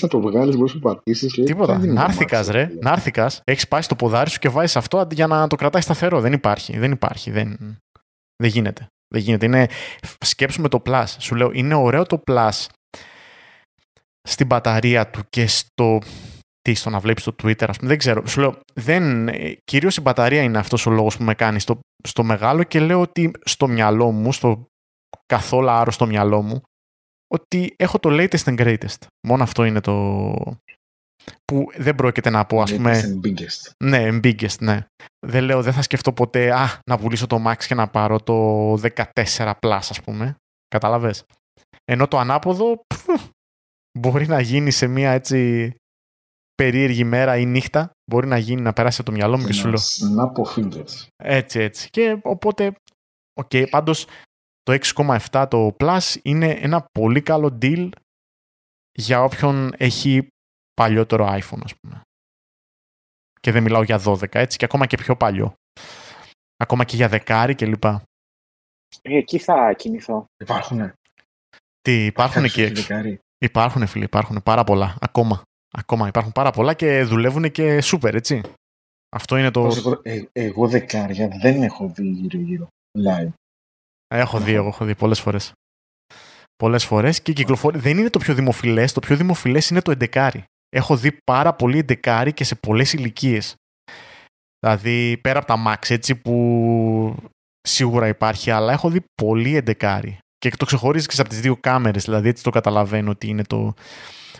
να το βγάλεις, μπορείς να το πατήσεις. Τίποτα. Νάρθηκας, ρε. Νάρθηκας. Έχεις πάει στο ποδάρι σου και βάζεις αυτό για να το κρατάει σταθερό. Δεν υπάρχει. Δεν υπάρχει. Δεν, δεν γίνεται. Δεν γίνεται. Είναι... Σκέψουμε το Plus. Σου λέω, είναι ωραίο το Plus στην μπαταρία του και στο τι, στο να βλέπεις το Twitter, ας πούμε. Δεν ξέρω. Σου λέω, δεν, κυρίως η μπαταρία είναι αυτός ο λόγος που με κάνει στο, στο μεγάλο και λέω ότι στο μυαλό μου, στο καθόλου άρρωστο μυαλό μου, ότι έχω το latest and greatest. Μόνο αυτό είναι το. που δεν πρόκειται να πω, ας πούμε. And biggest. Ναι, biggest, ναι. Δεν λέω, δεν θα σκεφτώ ποτέ, α, να πουλήσω το Max και να πάρω το 14 Plus, ας πούμε. Κατάλαβες; Ενώ το ανάποδο, μπορεί να γίνει σε μια έτσι περίεργη μέρα ή νύχτα μπορεί να γίνει να περάσει από το μυαλό μου και σου λέω. Snap of fingers. Έτσι, έτσι. Και οπότε, OK, okay, πάντως το 6,7 το Plus είναι ένα πολύ καλό deal για όποιον έχει παλιότερο iPhone, ας πούμε. Και δεν μιλάω για 12, έτσι, και ακόμα και πιο παλιό. Ακόμα και για δεκάρι και λοιπά. Ε, εκεί θα κινηθώ. Υπάρχουν. Τι, υπάρχουν και Υπάρχουν, φίλοι, υπάρχουν πάρα πολλά ακόμα. Ακόμα υπάρχουν πάρα πολλά και δουλεύουν και σούπερ, έτσι. Αυτό είναι το. Ε, εγώ δεκάρια δεν έχω δει γύρω-γύρω. Live. Έχω δει, εγώ έχω δει πολλές φορές. Πολλές φορές και κυκλοφορεί. Δεν είναι το πιο δημοφιλές. Το πιο δημοφιλές είναι το εντεκάρι. Έχω δει πάρα πολύ εντεκάρι και σε πολλές ηλικίες. Δηλαδή πέρα από τα Max, έτσι που σίγουρα υπάρχει, αλλά έχω δει πολύ εντεκάρι. Και το ξεχωρίζει και από τις δύο κάμερες. Δηλαδή έτσι το καταλαβαίνω ότι είναι το,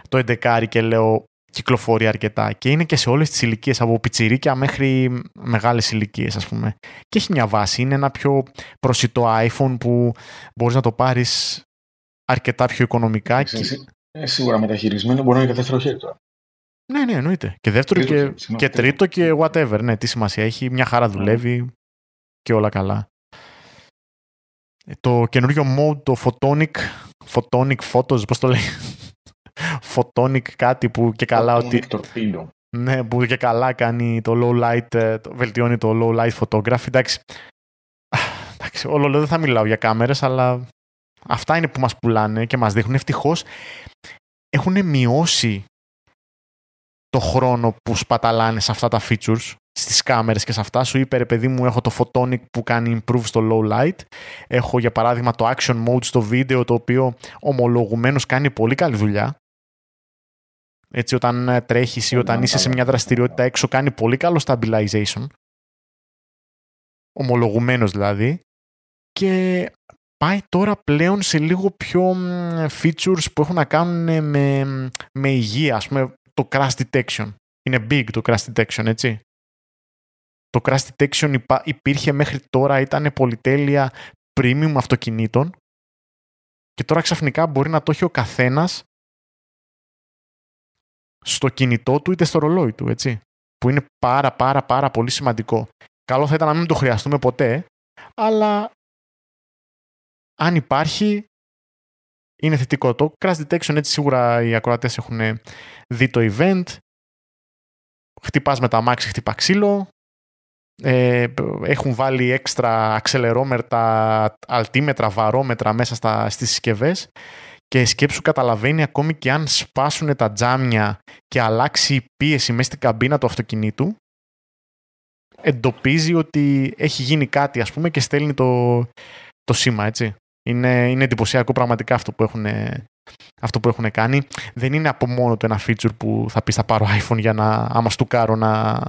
το 11 και λέω κυκλοφορεί αρκετά και είναι και σε όλες τις ηλικίες από πιτσιρίκια μέχρι μεγάλες ηλικίες, ας πούμε. Και έχει μια βάση, είναι ένα πιο προσιτό iPhone που μπορείς να το πάρεις αρκετά πιο οικονομικά. και... ε, σίγουρα μεταχειρισμένο μπορεί να είναι και δεύτερο χέρι τώρα. Ναι, ναι, εννοείται. Και δεύτερο και, και τρίτο και whatever. Ναι, τι σημασία έχει. Μια χαρά δουλεύει και όλα καλά. Ε, το καινούριο mode, το Photonic, Photonic Photos, πώς το λέει, Photonic κάτι που και καλά ότι... Ναι, που και καλά κάνει το low light, ε, βελτιώνει το low light photography. Εντάξει, εντάξει όλο λέω δεν θα μιλάω για κάμερες, αλλά αυτά είναι που μας πουλάνε και μας δείχνουν. Ευτυχώς έχουν μειώσει το χρόνο που σπαταλάνε σε αυτά τα features στις κάμερες και σε αυτά. Σου είπε, ρε παιδί μου, έχω το Photonic που κάνει improve στο low light. Έχω, για παράδειγμα, το action mode στο βίντεο, το οποίο ομολογουμένως κάνει πολύ καλή δουλειά. Έτσι, όταν ε, τρέχεις ή όταν είσαι σε μια δραστηριότητα έξω, κάνει πολύ καλό stabilization. Ομολογουμένος δηλαδή. Και πάει τώρα πλέον σε λίγο πιο features που έχουν να κάνουν με, με υγεία. Ας πούμε, το crash detection. Είναι big το crash detection, έτσι. Το crash detection υπήρχε μέχρι τώρα, ήταν πολυτέλεια premium αυτοκινήτων και τώρα ξαφνικά μπορεί να το έχει ο καθένας στο κινητό του είτε στο ρολόι του, έτσι. Που είναι πάρα πάρα πάρα πολύ σημαντικό. Καλό θα ήταν να μην το χρειαστούμε ποτέ, αλλά αν υπάρχει, είναι θετικό. Το Crash Detection, έτσι σίγουρα οι ακροατές έχουν δει το event. Χτυπάς με τα αμάξι, χτυπά ξύλο. Ε, έχουν βάλει έξτρα αξελερόμετρα, αλτίμετρα, βαρόμετρα μέσα στα, στις συσκευές και σκέψου καταλαβαίνει ακόμη και αν σπάσουν τα τζάμια και αλλάξει η πίεση μέσα στην καμπίνα του αυτοκινήτου, εντοπίζει ότι έχει γίνει κάτι ας πούμε και στέλνει το, το σήμα, έτσι. Είναι, είναι εντυπωσιακό πραγματικά αυτό που έχουν αυτό που έχουν κάνει. Δεν είναι από μόνο το ένα feature που θα πεις θα πάρω iPhone για να άμα στουκάρω να,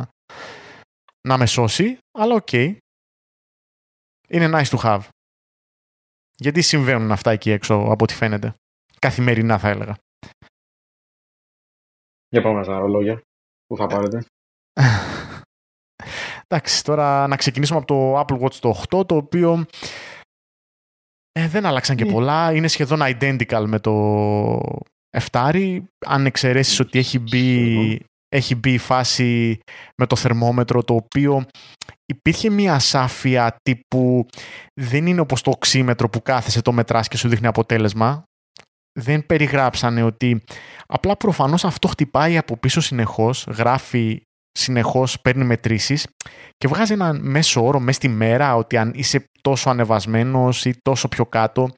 να με σώσει, αλλά OK. Okay. Είναι nice to have. Γιατί συμβαίνουν αυτά εκεί έξω από ό,τι φαίνεται. Καθημερινά θα έλεγα. Για πάμε στα ρολόγια που θα πάρετε. Εντάξει, τώρα να ξεκινήσουμε από το Apple Watch το 8, το οποίο ε, δεν άλλαξαν και ναι. πολλά. Είναι σχεδόν identical με το 7. Αν εξαιρέσεις ότι έχει μπει, έχει μπει η φάση με το θερμόμετρο, το οποίο υπήρχε μια ασάφεια τύπου δεν είναι όπως το οξύμετρο που κάθεσαι το μετράς και σου δείχνει αποτέλεσμα. Δεν περιγράψανε ότι απλά προφανώς αυτό χτυπάει από πίσω συνεχώς, γράφει συνεχώς, παίρνει μετρήσεις και βγάζει ένα μέσο όρο μέσα στη μέρα ότι αν είσαι τόσο ανεβασμένος ή τόσο πιο κάτω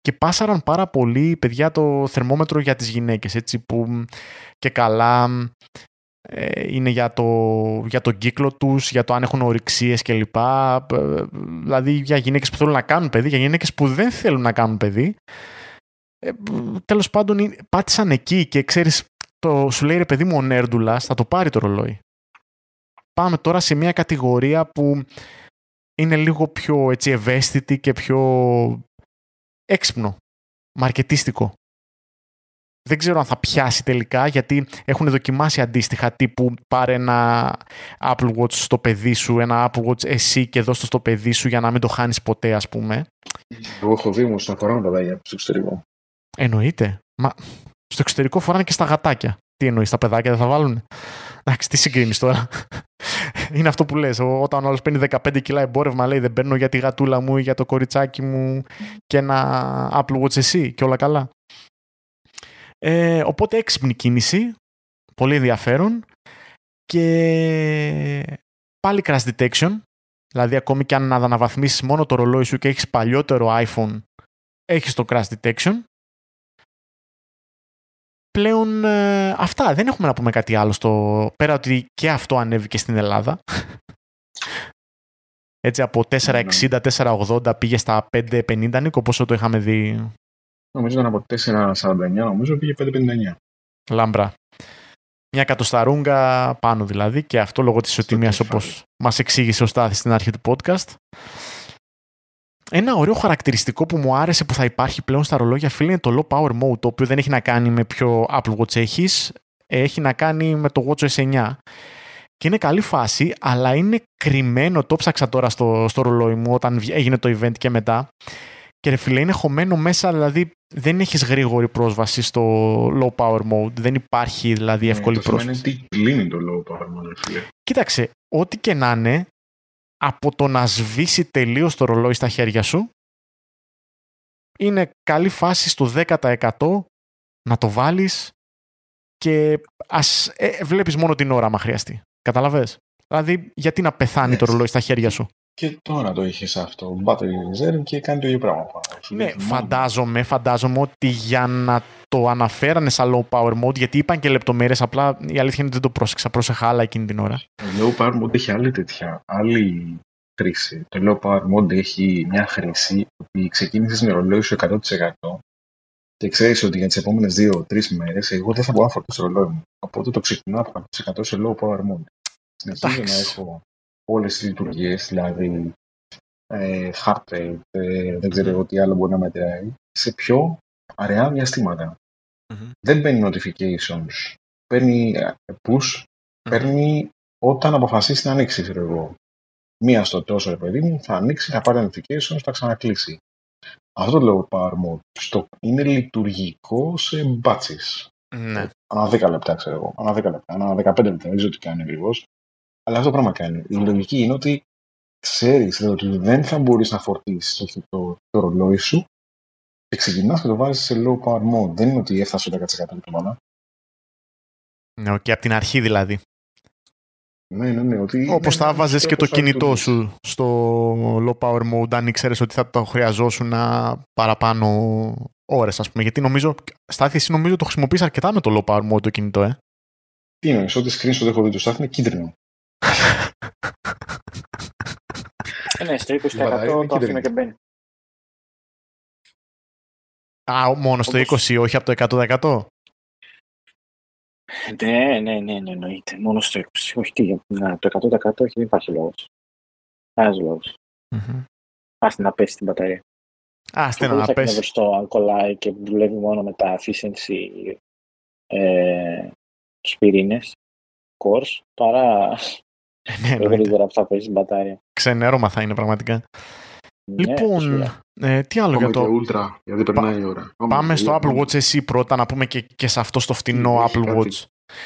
και πάσαραν πάρα πολύ παιδιά το θερμόμετρο για τις γυναίκες έτσι που και καλά ε, είναι για το, για το κύκλο τους, για το αν έχουν ορυξίες κλπ. Ε, δηλαδή για γυναίκες που θέλουν να κάνουν παιδί, για γυναίκες που δεν θέλουν να κάνουν παιδί. Ε, τέλος πάντων πάτησαν εκεί και ξέρεις το, σου λέει ρε παιδί μου ο Νέρντουλας θα το πάρει το ρολόι. Πάμε τώρα σε μια κατηγορία που είναι λίγο πιο έτσι, ευαίσθητη και πιο έξυπνο, μαρκετίστικο. Δεν ξέρω αν θα πιάσει τελικά γιατί έχουν δοκιμάσει αντίστοιχα τύπου πάρε ένα Apple Watch στο παιδί σου, ένα Apple Watch εσύ και δώσ' το στο παιδί σου για να μην το χάνεις ποτέ ας πούμε. Εγώ έχω δει όμως να φοράνε παιδάκια στο εξωτερικό. Εννοείται. Μα στο εξωτερικό φοράνε και στα γατάκια. Τι εννοείς, τα παιδάκια δεν θα βάλουν. Εντάξει, τι συγκρίνεις τώρα; Είναι αυτό που λες. Όταν ο άλλος παίρνει 15 κιλά εμπόρευμα, λέει δεν παίρνω για τη γατούλα μου ή για το κοριτσάκι μου και ένα Apple Watch εσύ και όλα καλά. Ε, οπότε έξυπνη κίνηση, πολύ ενδιαφέρον και πάλι crash detection, δηλαδή ακόμη και αν αναβαθμίσεις μόνο το ρολόι σου και έχεις παλιότερο iPhone, έχεις το crash detection πλέον ε, αυτά. Δεν έχουμε να πούμε κάτι άλλο στο... Πέρα ότι και αυτό ανέβηκε στην Ελλάδα. Έτσι από 4,60-4,80 ναι. πήγε στα 5,50 Νίκο, πόσο το είχαμε δει; Νομίζω ήταν από 4,49 νομίζω πήγε 5,59. Λάμπρα. Μια κατοσταρούγκα πάνω δηλαδή και αυτό λόγω της ισοτιμίας όπως μας εξήγησε ο Στάθης στην αρχή του podcast. Ένα ωραίο χαρακτηριστικό που μου άρεσε που θα υπάρχει πλέον στα ρολόγια φίλε είναι το low power mode, το οποίο δεν έχει να κάνει με ποιο Apple Watch έχεις, έχει να κάνει με το Watch S 9. Και είναι καλή φάση, αλλά είναι κρυμμένο, το ψάξα τώρα στο, στο ρολόι μου όταν έγινε το event και μετά. Και ρε φίλε, είναι χωμένο μέσα, δηλαδή δεν έχεις γρήγορη πρόσβαση στο low power mode. Δεν υπάρχει δηλαδή ναι, εύκολη πρόσβαση. Τι κλείνει το low power mode, φίλε. Κοίταξε, ό,τι και να είναι, από το να σβήσει τελείως το ρολόι στα χέρια σου είναι καλή φάση στο 10% να το βάλεις και ας ε, βλέπεις μόνο την ώρα άμα χρειαστεί. Καταλαβες; Δηλαδή γιατί να πεθάνει το ρολόι στα χέρια σου; Και τώρα το είχες αυτό. Battery reserve και κάνει το ίδιο πράγμα. Ναι, φαντάζομαι, φαντάζομαι ότι για να το αναφέρανε σαν low power mode, γιατί είπαν και λεπτομέρειες, απλά η αλήθεια είναι ότι δεν το πρόσεξα. Πρόσεχα άλλα εκείνη την ώρα. Το low power mode έχει άλλη τέτοια. Άλλη χρήση. Το low power mode έχει μια χρήση ότι ξεκίνησες με ρολόι σου 100% και ξέρεις ότι για τις επόμενες 2-3 μέρες εγώ δεν θα μπορώ να φορτώσω το ρολόι μου. Οπότε το ξεκινάω από 100% σε low power mode. Συνεχίζω να έχω όλες τις λειτουργίες, δηλαδή ε, heart rate, ε, δεν ξέρω εγώ τι άλλο μπορεί να μετράει, σε πιο αραιά διαστήματα. Mm-hmm. Δεν παίρνει notifications, παίρνει ε, push, mm-hmm. παίρνει όταν αποφασίσει να ανοίξει, ξέρω εγώ. Μία στο τόσο, ρε παιδί μου, θα ανοίξει, θα πάρει notifications, θα ξανακλείσει. Αυτό το low power mode στο, είναι λειτουργικό σε μπάτσει. Ναι. Ανά 10 λεπτά, ξέρω εγώ. Ανά 10 λεπτά, ανά 15 λεπτά, δεν ξέρω τι κάνει ακριβώς. Αλλά αυτό το πράγμα κάνει. Η λογική είναι ότι ξέρεις ότι δεν θα μπορείς να φορτίσεις το, το, το ρολόι σου και ξεκινάς και το βάζεις σε low power mode. Δεν είναι ότι έφτασε το 10% του μάνα. Ναι, και από την αρχή δηλαδή. Ναι, ναι, ναι. Ότι Όπως θα βάζε και το κινητό σου στο low power mode, αν ήξερες ότι θα το χρειαζόσουν παραπάνω ώρες, ας πούμε. Γιατί νομίζω, Στάθη, εσύ νομίζω το χρησιμοποιείς αρκετά με το low power mode το κινητό, ε. Τι είναι, ό,τι screenshot έχω δει του Στάθη είναι κίτρινο. Ε, ναι, στο 20% το αφήνω και μπαίνει. Α, μόνο στο 20, όχι από το 100%? Ναι, ναι, ναι, ναι, εννοείται. Μόνο στο 20. Όχι τι, να, το 100% όχι, δεν υπάρχει λόγος. Κανένας λόγος. Mm-hmm. Άστε να πέσει την μπαταρία. Άστε να πέσει. Δεν στο αν κολλάει και δουλεύει μόνο με τα efficiency ε, τους πυρήνες, cores, παρά ναι, γρήγορα που θα πέσει την μπατάρια. Ξενέρωμα θα είναι πραγματικά. Ναι, λοιπόν, ε, τι άλλο για το... Ultra, γιατί περνάει η ώρα. Πάμε στο Apple Watch εσύ πρώτα, να πούμε και, και σε αυτό στο φτηνό Apple Watch.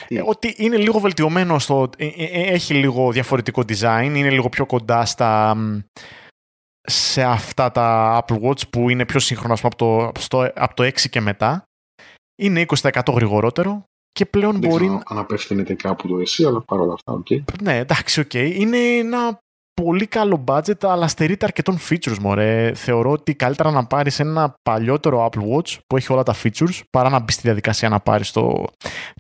Ε, ότι είναι λίγο βελτιωμένο στο... Ε, ε, έχει λίγο διαφορετικό design, είναι λίγο πιο κοντά στα... σε αυτά τα Apple Watch που είναι πιο σύγχρονα από το, στο, από το 6 και μετά. Είναι 20% γρηγορότερο και πλέον Δεν μπορεί... Δεν απευθύνεται κάπου το SE, αλλά παρόλα αυτά, Okay. Ναι, εντάξει, OK. Okay. Είναι ένα πολύ καλό budget, αλλά στερείται αρκετών features, μωρέ. Θεωρώ ότι καλύτερα να πάρεις ένα παλιότερο Apple Watch που έχει όλα τα features, παρά να μπει στη διαδικασία να πάρεις το,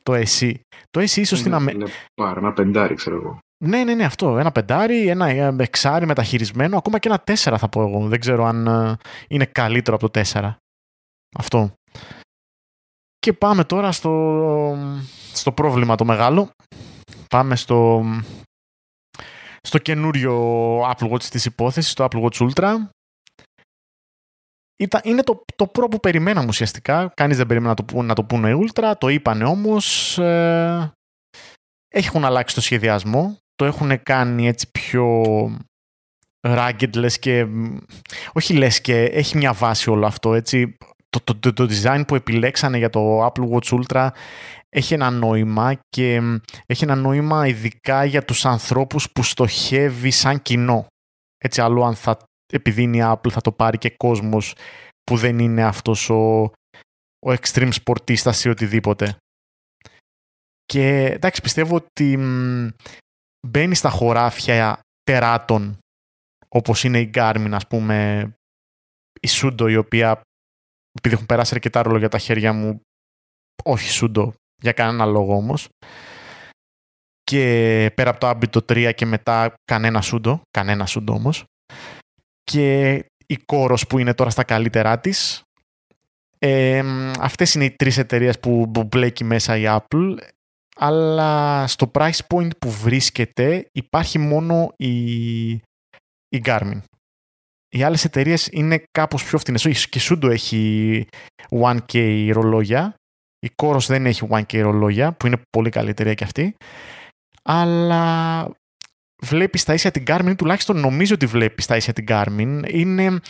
το SE. Το SE ίσως είναι, είναι, είναι πάρα ένα πεντάρι, ξέρω εγώ. Ναι, ναι, ναι, αυτό. Ένα πεντάρι, ένα εξάρι μεταχειρισμένο, ακόμα και ένα τέσσερα θα πω εγώ. Δεν ξέρω αν ε, είναι καλύτερο από το τέσσερα. Αυτό. Και πάμε τώρα στο, στο πρόβλημα το μεγάλο. Πάμε στο στο καινούριο Apple Watch της υπόθεσης, το Apple Watch Ultra. είναι το, το Pro που περιμέναμε ουσιαστικά. Κανείς δεν περίμενε να το, να το πούνε Ultra. Το είπανε όμως. Ε, έχουν αλλάξει το σχεδιασμό. Το έχουν κάνει έτσι πιο rugged λες και... Όχι λες και έχει μια βάση όλο αυτό έτσι. Το, το, το, το design που επιλέξανε για το Apple Watch Ultra έχει ένα νόημα και έχει ένα νόημα ειδικά για τους ανθρώπους που στοχεύει σαν κοινό. Έτσι, άλλο αν θα, επειδή είναι η Apple θα το πάρει και κόσμος που δεν είναι αυτός ο, ο extreme σπορτίστας ή οτιδήποτε. Και εντάξει, πιστεύω ότι μπαίνει στα χωράφια τεράτων όπως είναι η Garmin, ας πούμε, η Sudo, η οποία επειδή έχουν περάσει αρκετά ρόλο τα χέρια μου, όχι Sudo, για κανένα λόγο όμως. Και πέρα από το άμπιτο 3 και μετά κανένα σούντο, κανένα σούντο όμως. Και η κόρος που είναι τώρα στα καλύτερά της. Ε, αυτές είναι οι τρεις εταιρείες που, που μπλέκει μέσα η Apple. Αλλά στο price point που βρίσκεται υπάρχει μόνο η, η Garmin. Οι άλλες εταιρείες είναι κάπως πιο φθηνές. Και η Sudo έχει 1K ρολόγια η Κόρος δεν έχει 1K ρολόγια, που είναι πολύ καλή εταιρεία και αυτή. Αλλά βλέπεις τα ίσια την Garmin, τουλάχιστον νομίζω ότι βλέπεις τα ίσια την Garmin. Είναι.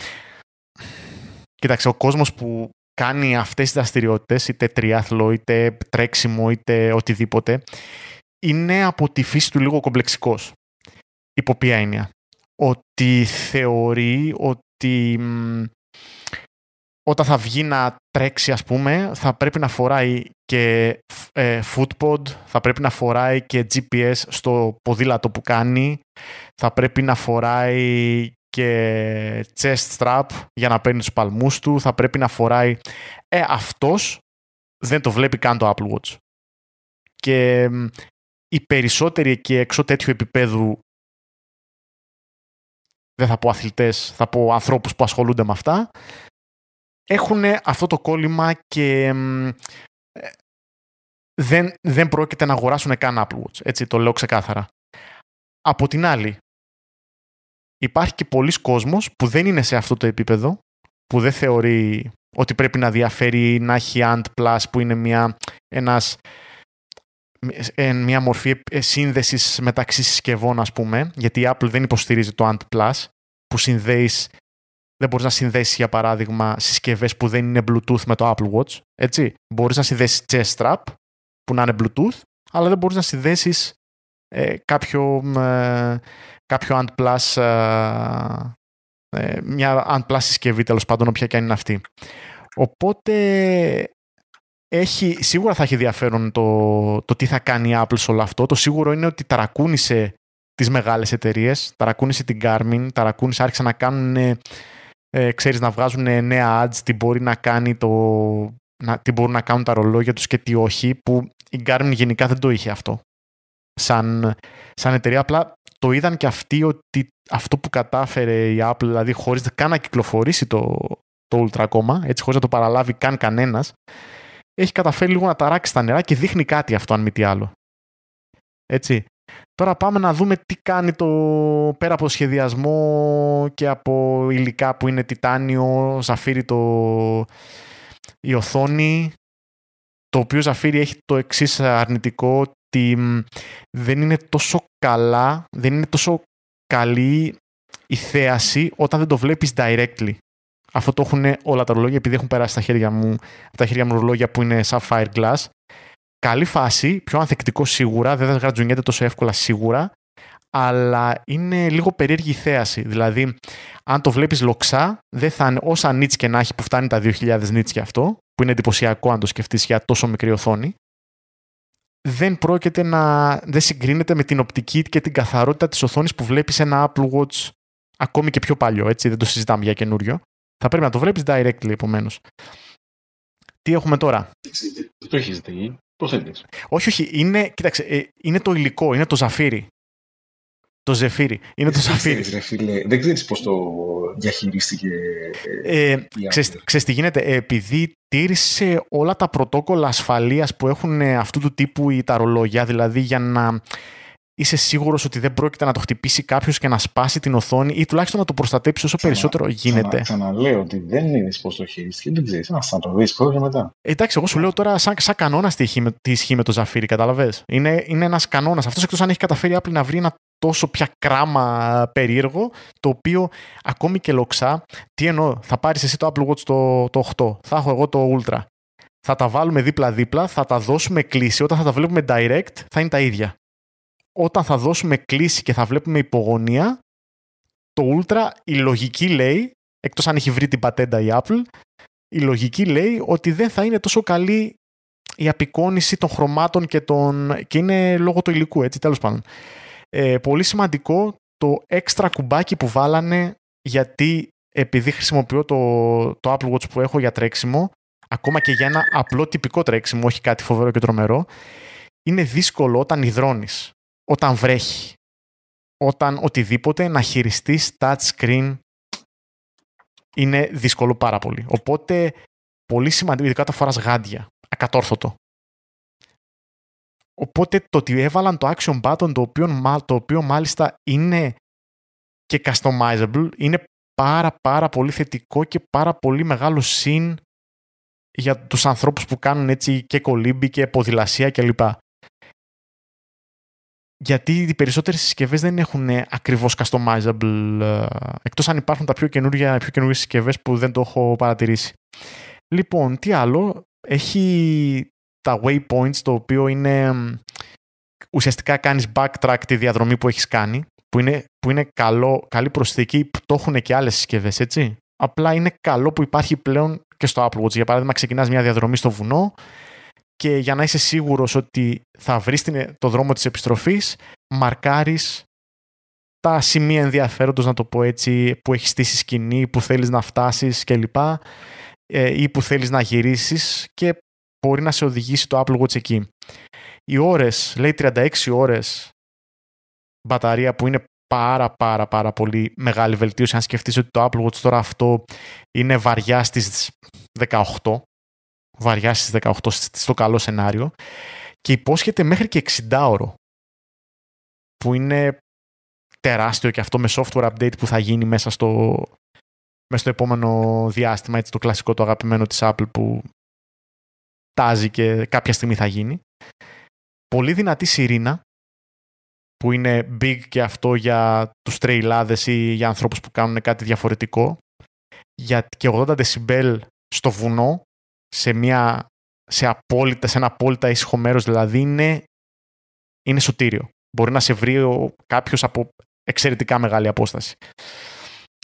Κοίταξε, ο κόσμος που κάνει αυτές τις δραστηριότητες, είτε τριάθλο, είτε τρέξιμο, είτε οτιδήποτε, είναι από τη φύση του λίγο κομπλεξικός. Υπό ποια έννοια. Ότι θεωρεί ότι όταν θα βγει να τρέξει ας πούμε θα πρέπει να φοράει και ε, footpod, θα πρέπει να φοράει και GPS στο ποδήλατο που κάνει, θα πρέπει να φοράει και chest strap για να παίρνει τους παλμούς του, θα πρέπει να φοράει... Ε, αυτός δεν το βλέπει καν το Apple Watch. Και οι περισσότεροι εκεί έξω τέτοιου επίπεδου δεν θα πω αθλητές, θα πω ανθρώπους που ασχολούνται με αυτά, έχουν αυτό το κόλλημα και ε, δεν, δεν πρόκειται να αγοράσουν καν Apple Watch. Έτσι το λέω ξεκάθαρα. Από την άλλη, υπάρχει και πολλοί κόσμος που δεν είναι σε αυτό το επίπεδο, που δεν θεωρεί ότι πρέπει να διαφέρει να έχει Ant Plus που είναι μια, ένας, ε, μια μορφή ε, σύνδεσης μεταξύ συσκευών ας πούμε, γιατί η Apple δεν υποστηρίζει το Ant Plus που συνδέεις δεν μπορείς να συνδέσεις για παράδειγμα συσκευές που δεν είναι Bluetooth με το Apple Watch. Έτσι. Μπορείς να συνδέσεις chest strap που να είναι Bluetooth, αλλά δεν μπορείς να συνδέσεις ε, κάποιο, ε, κάποιο Ant Plus, ε, ε, μια Ant Plus συσκευή τέλος πάντων, όποια και αν είναι αυτή. Οπότε έχει, σίγουρα θα έχει ενδιαφέρον το, το τι θα κάνει η Apple σε όλο αυτό. Το σίγουρο είναι ότι ταρακούνησε τις μεγάλες εταιρείες, ταρακούνησε την Garmin, ταρακούνησε, άρχισαν να κάνουν ε, ξέρεις, να βγάζουν νέα ads, τι μπορεί να κάνει το, να, τι μπορούν να κάνουν τα ρολόγια τους και τι όχι, που η Garmin γενικά δεν το είχε αυτό. Σαν, σαν εταιρεία, απλά το είδαν και αυτοί ότι αυτό που κατάφερε η Apple, δηλαδή χωρίς καν να κυκλοφορήσει το, το Ultra ακόμα, έτσι χωρίς να το παραλάβει καν κανένας, έχει καταφέρει λίγο να ταράξει τα νερά και δείχνει κάτι αυτό αν μη τι άλλο. Έτσι. Τώρα πάμε να δούμε τι κάνει το πέρα από σχεδιασμό και από υλικά που είναι τιτάνιο, ζαφύρι το, η οθόνη, το οποίο ζαφύρι έχει το εξής αρνητικό ότι δεν είναι τόσο καλά, δεν είναι τόσο καλή η θέαση όταν δεν το βλέπεις directly. Αυτό το έχουν όλα τα ρολόγια επειδή έχουν περάσει τα χέρια μου, τα χέρια μου ρολόγια που είναι sapphire glass. Καλή φάση, πιο ανθεκτικό σίγουρα, δεν θα γρατζουνιέται τόσο εύκολα σίγουρα, αλλά είναι λίγο περίεργη η θέαση. Δηλαδή, αν το βλέπεις λοξά, δεν θα είναι όσα νίτς και να έχει που φτάνει τα 2000 νίτς και αυτό, που είναι εντυπωσιακό αν το σκεφτείς για τόσο μικρή οθόνη, δεν πρόκειται να. δεν συγκρίνεται με την οπτική και την καθαρότητα της οθόνης που βλέπεις ένα Apple Watch ακόμη και πιο παλιό, έτσι, δεν το συζητάμε για καινούριο. Θα πρέπει να το βλέπεις directly επομένως. Τι έχουμε τώρα; Δεν το έχεις δει. Πώ θέλει. Όχι, όχι. Είναι, κοίταξε, ε, είναι το υλικό, είναι το ζαφύρι. Το ζεφύρι. Είναι το ζαφύρι. δεν ξέρεις πώς το διαχειρίστηκε. Ε, ε ξέρεις, τι γίνεται; Επειδή τήρησε όλα τα πρωτόκολλα ασφαλείας που έχουν αυτού του τύπου οι τα ρολόγια, δηλαδή για να είσαι σίγουρος ότι δεν πρόκειται να το χτυπήσει κάποιος και να σπάσει την οθόνη ή τουλάχιστον να το προστατέψει όσο περισσότερο γίνεται; Ξανα, ξαναλέω ότι δεν είναι πώς το χειρίστηκε, δεν ξέρεις. Να το δεις πρώτα μετά. εντάξει, εγώ σου λέω τώρα σαν, σαν κανόνας τι, τι ισχύει με το Ζαφύρι, κατάλαβες; Είναι, είναι ένας κανόνας. Αυτός εκτός αν έχει καταφέρει Apple να βρει ένα τόσο πια κράμα περίεργο, το οποίο ακόμη και λοξά, τι εννοώ, θα πάρεις εσύ το Apple Watch το, το 8, θα έχω εγώ το Ultra. Θα τα βάλουμε δίπλα-δίπλα, θα τα δώσουμε κλίση, όταν θα τα βλέπουμε direct θα είναι τα ίδια. Όταν θα δώσουμε κλίση και θα βλέπουμε υπογωνία, το Ultra, η λογική λέει, εκτός αν έχει βρει την πατέντα η Apple, η λογική λέει ότι δεν θα είναι τόσο καλή η απεικόνηση των χρωμάτων και, των... και είναι λόγω του υλικού, έτσι, τέλος πάντων. Ε, πολύ σημαντικό το έξτρα κουμπάκι που βάλανε γιατί επειδή χρησιμοποιώ το, το Apple Watch που έχω για τρέξιμο, ακόμα και για ένα απλό τυπικό τρέξιμο, όχι κάτι φοβερό και τρομερό, είναι δύσκολο όταν υδρώνεις, όταν βρέχει, όταν οτιδήποτε να χειριστείς touch screen είναι δύσκολο πάρα πολύ. Οπότε, πολύ σημαντικό, ειδικά όταν φοράς γάντια, ακατόρθωτο. Οπότε το ότι έβαλαν το action button το οποίο, το οποίο μάλιστα είναι και customizable είναι πάρα πάρα πολύ θετικό και πάρα πολύ μεγάλο συν για τους ανθρώπους που κάνουν έτσι και κολύμπη και ποδηλασία κλπ. Γιατί οι περισσότερες συσκευές δεν έχουν ακριβώς customizable ε, εκτός αν υπάρχουν τα πιο καινούργια, πιο καινούργιες συσκευές που δεν το έχω παρατηρήσει. Λοιπόν, τι άλλο. Έχει τα waypoints, το οποίο είναι ουσιαστικά κάνεις backtrack τη διαδρομή που έχεις κάνει, που είναι, που είναι καλό, καλή προσθήκη, που το έχουν και άλλες συσκευές, έτσι. Απλά είναι καλό που υπάρχει πλέον και στο Apple Watch. Για παράδειγμα, ξεκινάς μια διαδρομή στο βουνό και για να είσαι σίγουρος ότι θα βρεις το δρόμο της επιστροφής, μαρκάρεις τα σημεία ενδιαφέροντος, να το πω έτσι, που έχεις στήσει σκηνή, που θέλεις να φτάσεις κλπ. Ε, ή που θέλεις να γυρίσεις και μπορεί να σε οδηγήσει το Apple Watch εκεί. Οι ώρες, λέει 36 ώρες μπαταρία που είναι πάρα πάρα πάρα πολύ μεγάλη βελτίωση αν σκεφτείς ότι το Apple Watch τώρα αυτό είναι βαριά στις 18 βαριά στις 18 στο καλό σενάριο και υπόσχεται μέχρι και 60 ώρο που είναι τεράστιο και αυτό με software update που θα γίνει μέσα στο, μέσα στο επόμενο διάστημα, έτσι το κλασικό το αγαπημένο της Apple που τάζει και κάποια στιγμή θα γίνει. Πολύ δυνατή σιρήνα, που είναι big και αυτό για τους τρεϊλάδες ή για ανθρώπους που κάνουν κάτι διαφορετικό. Για και 80 δεσιμπέλ στο βουνό, σε, μια, σε, απόλυτα, σε ένα απόλυτα ήσυχο μέρος, δηλαδή είναι, είναι σωτήριο. Μπορεί να σε βρει κάποιος από εξαιρετικά μεγάλη απόσταση.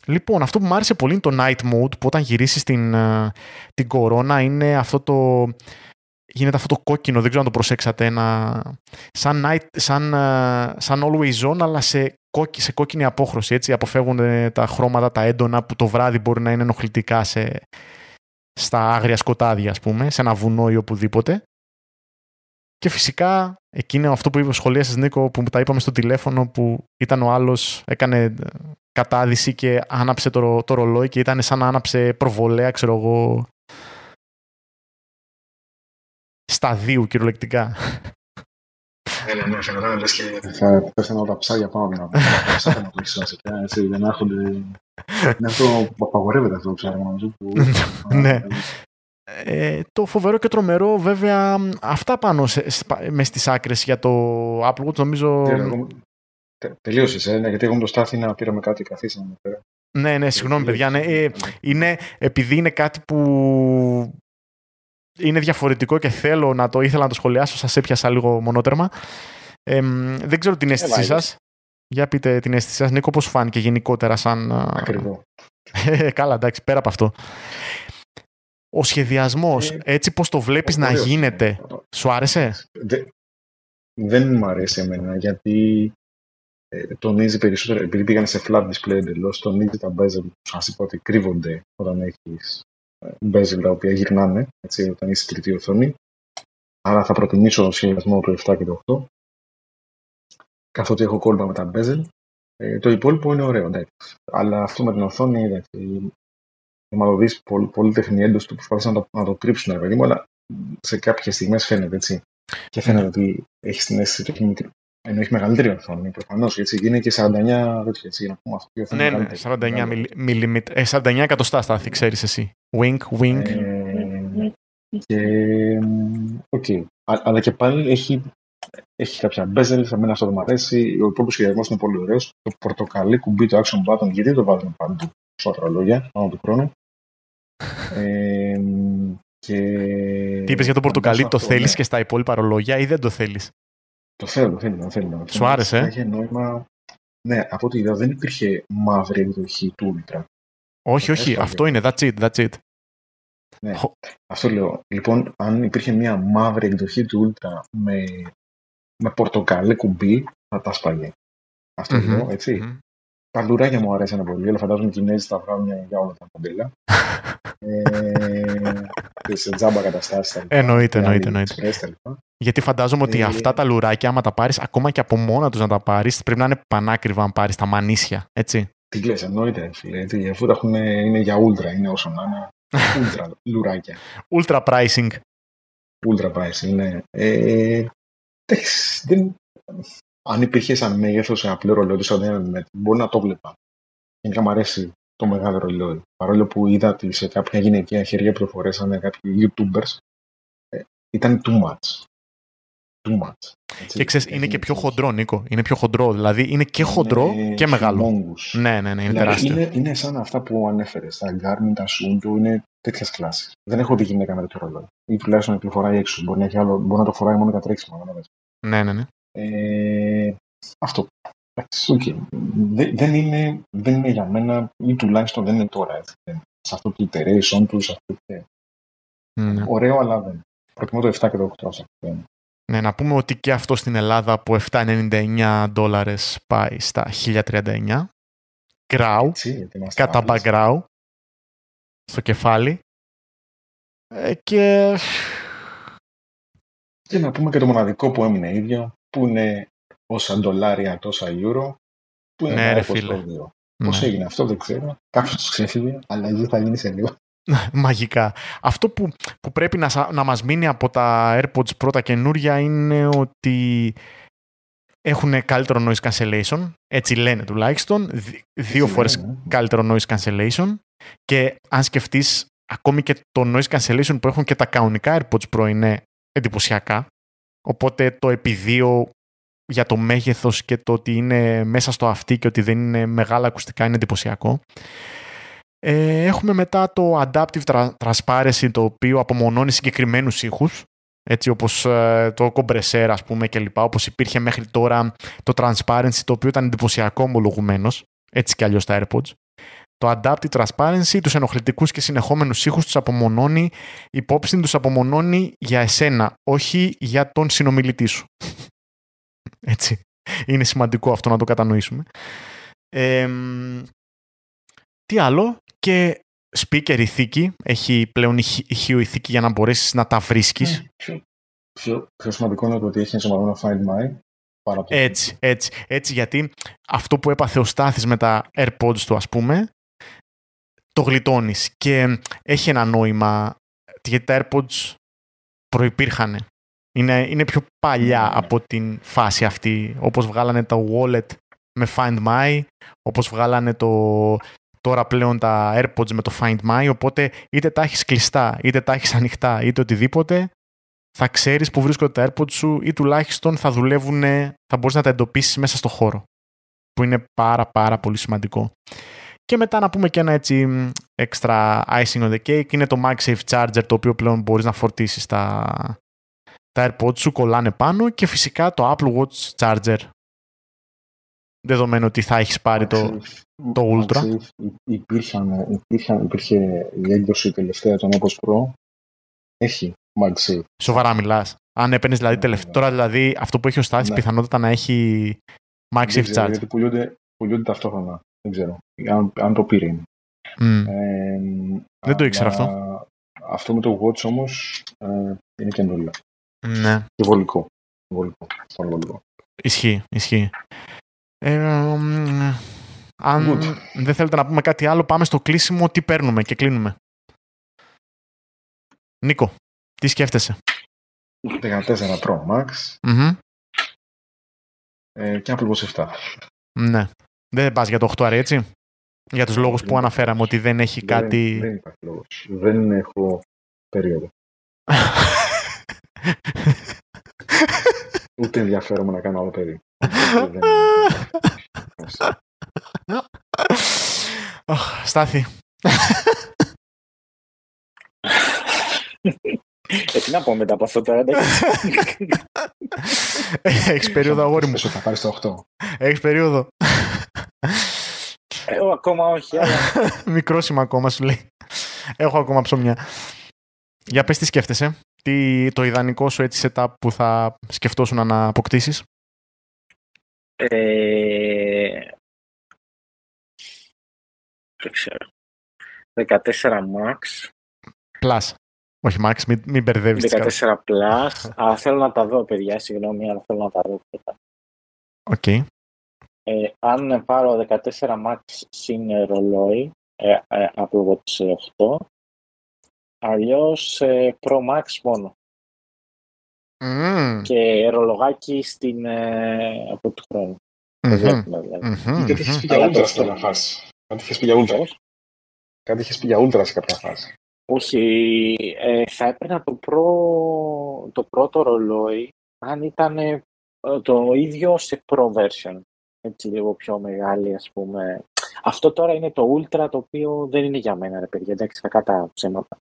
Λοιπόν, αυτό που μου άρεσε πολύ είναι το night mode, που όταν γυρίσεις την, ε, την κορώνα είναι αυτό το... Γίνεται αυτό το κόκκινο, δεν ξέρω αν το προσέξατε, ένα... σαν, night, σαν, ε, σαν always on, αλλά σε, κόκκι, σε κόκκινη απόχρωση, έτσι, αποφεύγουν τα χρώματα, τα έντονα που το βράδυ μπορεί να είναι ενοχλητικά σε, στα άγρια σκοτάδια, ας πούμε, σε ένα βουνό ή οπουδήποτε. Και φυσικά εκείνο αυτό που είπε ο σχολεία Νίκο που τα είπαμε στο τηλέφωνο που ήταν ο άλλος, έκανε κατάδυση και άναψε το, το ρολόι και ήταν σαν να άναψε προβολέα, ξέρω εγώ, σταδίου κυριολεκτικά. Ναι, ναι, ναι, φαινόταν λες και θα πέφτανε όλα τα ψάρια πάνω από τα ψάρια του ουσιαστικά, έτσι, δεν έρχονται... Είναι αυτό που απαγορεύεται αυτό το ψάρια νομίζω. Ναι. Ε, το φοβερό και τρομερό βέβαια αυτά πάνω σε, μες στις άκρες για το Apple Watch νομίζω... Τελείωσες, ε, ναι, γιατί εγώ με το Στάθη να πήραμε κάτι καθίσαμε. Ναι, ναι, συγγνώμη παιδιά. Ναι, ε, είναι, επειδή είναι κάτι που είναι διαφορετικό και θέλω να το ήθελα να το σχολιάσω, σας έπιασα λίγο μονότερμα. Ε, δεν ξέρω την αίσθησή ε, σας. Για πείτε την αίσθησή σας. Νίκο, πώς φάνηκε γενικότερα σαν... Ακριβό. Καλά, εντάξει, πέρα από αυτό. Ο σχεδιασμός, ε, έτσι πώς το βλέπεις να γίνεται, σου άρεσε; δεν μου αρέσει εμένα, γιατί ε, τονίζει περισσότερο, επειδή πήγαν σε flat display εντελώς, τονίζει τα bezel που σας είπα ότι κρύβονται όταν έχεις bezel τα οποία γυρνάνε, έτσι, όταν είσαι τρίτη οθόνη. Άρα θα προτιμήσω το σχεδιασμό του 7 και του 8. Καθότι έχω κόλπα με τα bezel. Ε, το υπόλοιπο είναι ωραίο, εντάξει. Αλλά αυτό με την οθόνη, εντάξει. Θα το δει πολύ, πολύ τεχνή έντοση του προσπάθησαν να το, να το κρύψουν, παιδί μου, αλλά σε κάποιες στιγμές φαίνεται έτσι. Και φαίνεται ότι έχει την αίσθηση ότι έχει ενώ έχει μεγαλύτερη οθόνη, προφανώς. Είναι και 49 τέτοια. Έτσι, να πούμε, αυτή ναι, ναι, 49 mm, ε, 49 εκατοστά Στάθη, ξέρεις εσύ. Wink, wink. Ε, και. OK. Okay. Αλλά και πάλι έχει, έχει κάποια bezel, σε μένα αυτό δεν μου αρέσει. Ο υπόλοιπος σχεδιασμός είναι πολύ ωραίος. Το πορτοκαλί κουμπί, το action button, γιατί το βάζουμε παντού στα ρολόγια, πάνω του χρόνου. ε, και... Τι είπες για το πορτοκαλί, το θέλεις ναι. και στα υπόλοιπα ρολόγια ή δεν το θέλεις; Το θέλω, το θέλω, το θέλω. Σου άρεσε. Έχει νόημα. Ναι, από ό,τι είδα δεν υπήρχε μαύρη εκδοχή του Ultra. Όχι, όχι, αυτό είναι, that's it, that's it. Ναι, αυτό λέω. Λοιπόν, αν υπήρχε μια μαύρη εκδοχή του Ultra με, με πορτοκαλί κουμπί, θα τα σπάγε. Αυτό mm-hmm. λέω, έτσι. Mm-hmm. Τα λουράκια μου αρέσαν πολύ, αλλά φαντάζομαι οι Κινέζοι θα βγάλουν για όλα τα μοντέλα. ε, σε τζάμπα καταστάσεις. Εννοείται, εννοείται. εννοείται. Γιατί φαντάζομαι ότι ε, αυτά τα λουράκια, άμα τα πάρεις, ακόμα και από μόνα τους να τα πάρεις, πρέπει να είναι πανάκριβα αν πάρεις τα μανίσια. Έτσι. Τι λε, εννοείται. Φίλε, αφού τα έχουν, είναι για ούλτρα, είναι όσο να είναι. Ούλτρα λουράκια. Ultra pricing. Ultra pricing, ναι. Ε, δεν, αν υπήρχε σαν μέγεθος σε απλό ρολόι σαν ένα μπορεί να το βλέπα. Γενικά μου αρέσει το μεγάλο ρολόι. Παρόλο που είδα ότι σε κάποια γυναικεία χέρια που το φορέσανε κάποιοι YouTubers, ε, ήταν too much too much. Έτσι, και ξέρεις, είναι και πιο χοντρό, Νίκο. Είναι πιο χοντρό. Δηλαδή είναι και χοντρό και μεγάλο. Ναι, ναι, ναι, είναι δηλαδή, τεράστιο. Είναι, είναι σαν αυτά που ανέφερε. Τα Garmin, τα Sunto είναι τέτοιας κλάσης. Δεν έχω δει γυναίκα με τέτοιο ρόλο. Ή τουλάχιστον να φοράει έξω. Μπορεί να, έχει άλλο, μπορεί να το φοράει μόνο για τρέξιμο. Ναι, ναι, ναι. Ε, αυτό. Okay. Δεν, δεν, είναι, δεν είναι για μένα, ή τουλάχιστον δεν είναι τώρα. Έτσι. Σε αυτό το iteration τους, σε αυτό το... Ναι. Ωραίο, αλλά δεν. Προτιμώ το 7 και το 8. Ναι, να πούμε ότι και αυτό στην Ελλάδα από 7,99 δόλαρες πάει στα 1039. Γκράου, κατά μπαγκράου, στο κεφάλι. Ε, και... και να πούμε και το μοναδικό που έμεινε ίδιο, που είναι όσα ντολάρια, τόσα euro, που είναι ναι, ρε φίλε. Πώς ναι. έγινε αυτό δεν ξέρω. Κάποιος τους ξέφυγε, αλλά θα γίνει σε λίγο. Μαγικά. Αυτό που, που πρέπει να, να μας μείνει από τα AirPods πρώτα καινούρια είναι ότι έχουν καλύτερο noise cancellation, έτσι λένε τουλάχιστον, δύο φορές ναι. καλύτερο noise cancellation και αν σκεφτείς ακόμη και το noise cancellation που έχουν και τα κανονικά AirPods Pro είναι εντυπωσιακά, οπότε το επιδείο για το μέγεθος και το ότι είναι μέσα στο αυτί και ότι δεν είναι μεγάλα ακουστικά είναι εντυπωσιακό. Ε, έχουμε μετά το Adaptive Transparency, το οποίο απομονώνει συγκεκριμένους ήχους, έτσι όπως ε, το compressor ας πούμε και λοιπά, όπως υπήρχε μέχρι τώρα το Transparency, το οποίο ήταν εντυπωσιακό ομολογουμένο, έτσι κι αλλιώς τα AirPods. Το Adaptive Transparency, τους ενοχλητικούς και συνεχόμενους ήχους τους απομονώνει, υπόψη τους απομονώνει για εσένα, όχι για τον συνομιλητή σου. έτσι. Είναι σημαντικό αυτό να το κατανοήσουμε. Ε, τι άλλο, και speaker ηθίκη, έχει πλέον ηχείο ηθίκη για να μπορέσεις να τα βρίσκεις. πιο, πιο σημαντικό είναι το ότι έχει ενσωματωμένο Find My. Έτσι, έτσι, έτσι, γιατί αυτό που έπαθε ο Στάθης με τα AirPods του, ας πούμε, το γλιτώνεις και έχει ένα νόημα, γιατί τα AirPods προϋπήρχαν. Είναι, είναι πιο παλιά ναι. από την φάση αυτή, όπως βγάλανε τα wallet με Find My, όπως βγάλανε το, τώρα πλέον τα AirPods με το Find My, οπότε είτε τα έχεις κλειστά, είτε τα έχεις ανοιχτά, είτε οτιδήποτε, θα ξέρεις που βρίσκονται τα AirPods σου ή τουλάχιστον θα δουλεύουν, θα μπορείς να τα εντοπίσεις μέσα στο χώρο, που είναι πάρα πάρα πολύ σημαντικό. Και μετά να πούμε και ένα έτσι extra icing on the cake είναι το MagSafe Charger το οποίο πλέον μπορείς να φορτίσεις τα, τα AirPods σου, κολλάνε πάνω και φυσικά το Apple Watch Charger δεδομένου ότι θα έχεις πάρει το, το Ultra. Υπήρχαν, υπήρχαν, υπήρχε η έκδοση τελευταία των Opus Pro. Έχει MagSafe. Σοβαρά μιλάς. Αν έπαιρνες δηλαδή ναι, τελευταία, ναι. τώρα δηλαδή αυτό που έχει ο Στάθης ναι. πιθανότητα να έχει MagSafe Charge. Γιατί πουλούνται, πουλούνται ταυτόχρονα. Δεν ξέρω. Αν, αν το πήρε. Mm. Ε, δεν το ήξερα αυτό. Αυτό με το Watch όμως ε, είναι καινούριο. Ναι. Και βολικό. Βολικό. βολικό. Ισχύει, ισχύει. Ε, αν δεν θέλετε να πούμε κάτι άλλο, πάμε στο κλείσιμο. Τι παίρνουμε και κλείνουμε. Νίκο, τι σκέφτεσαι; 14 Pro Max mm ε, και Apple Watch 7. Ναι. Δεν πας για το 8 έτσι; Για τους λόγους που αναφέραμε ότι δεν έχει κάτι... Δεν υπάρχει λόγος. Δεν έχω περίοδο. Ούτε ενδιαφέρομαι να κάνω άλλο παιδί. Στάθη. Ε, τι να πω μετά από αυτό τώρα, Έχεις περίοδο αγόρι μου. Θα πάρεις το 8. Έχεις περίοδο. Εγώ ακόμα όχι. Μικρό είμαι ακόμα, σου λέει. Έχω ακόμα ψωμιά. Για πες τι σκέφτεσαι. Τι το ιδανικό σου έτσι setup που θα σκεφτόσουν να αποκτήσεις. Ε, δεν ξέρω. 14 max. Plus. Όχι max, μην, μην μπερδεύεις. 14 plus. Α, θέλω να τα δω, παιδιά, συγγνώμη, αλλά θέλω να τα δω. OK. Okay. Ε, αν πάρω 14 max συν ρολόι, ε, ε, από Watch 8, αλλιώς ε, Pro Max μόνο. Mm. Και ρολογάκι στην, ε, από του χρόνου. Mm-hmm. Δηλαδή. Mm-hmm. Κάτι είχες πει για Ultra σε κάποια φάση. Κάτι είχες πει για Ultra. Κάτι είχες πει για Ultra σε κάποια φάση. Όχι, ε, θα έπαιρνα το, προ, το πρώτο ρολόι αν ήταν ε, το ίδιο σε Pro version. Έτσι λίγο πιο μεγάλη ας πούμε. Αυτό τώρα είναι το Ultra το οποίο δεν είναι για μένα ρε παιδιά, εντάξει θα κάτα ψέματα.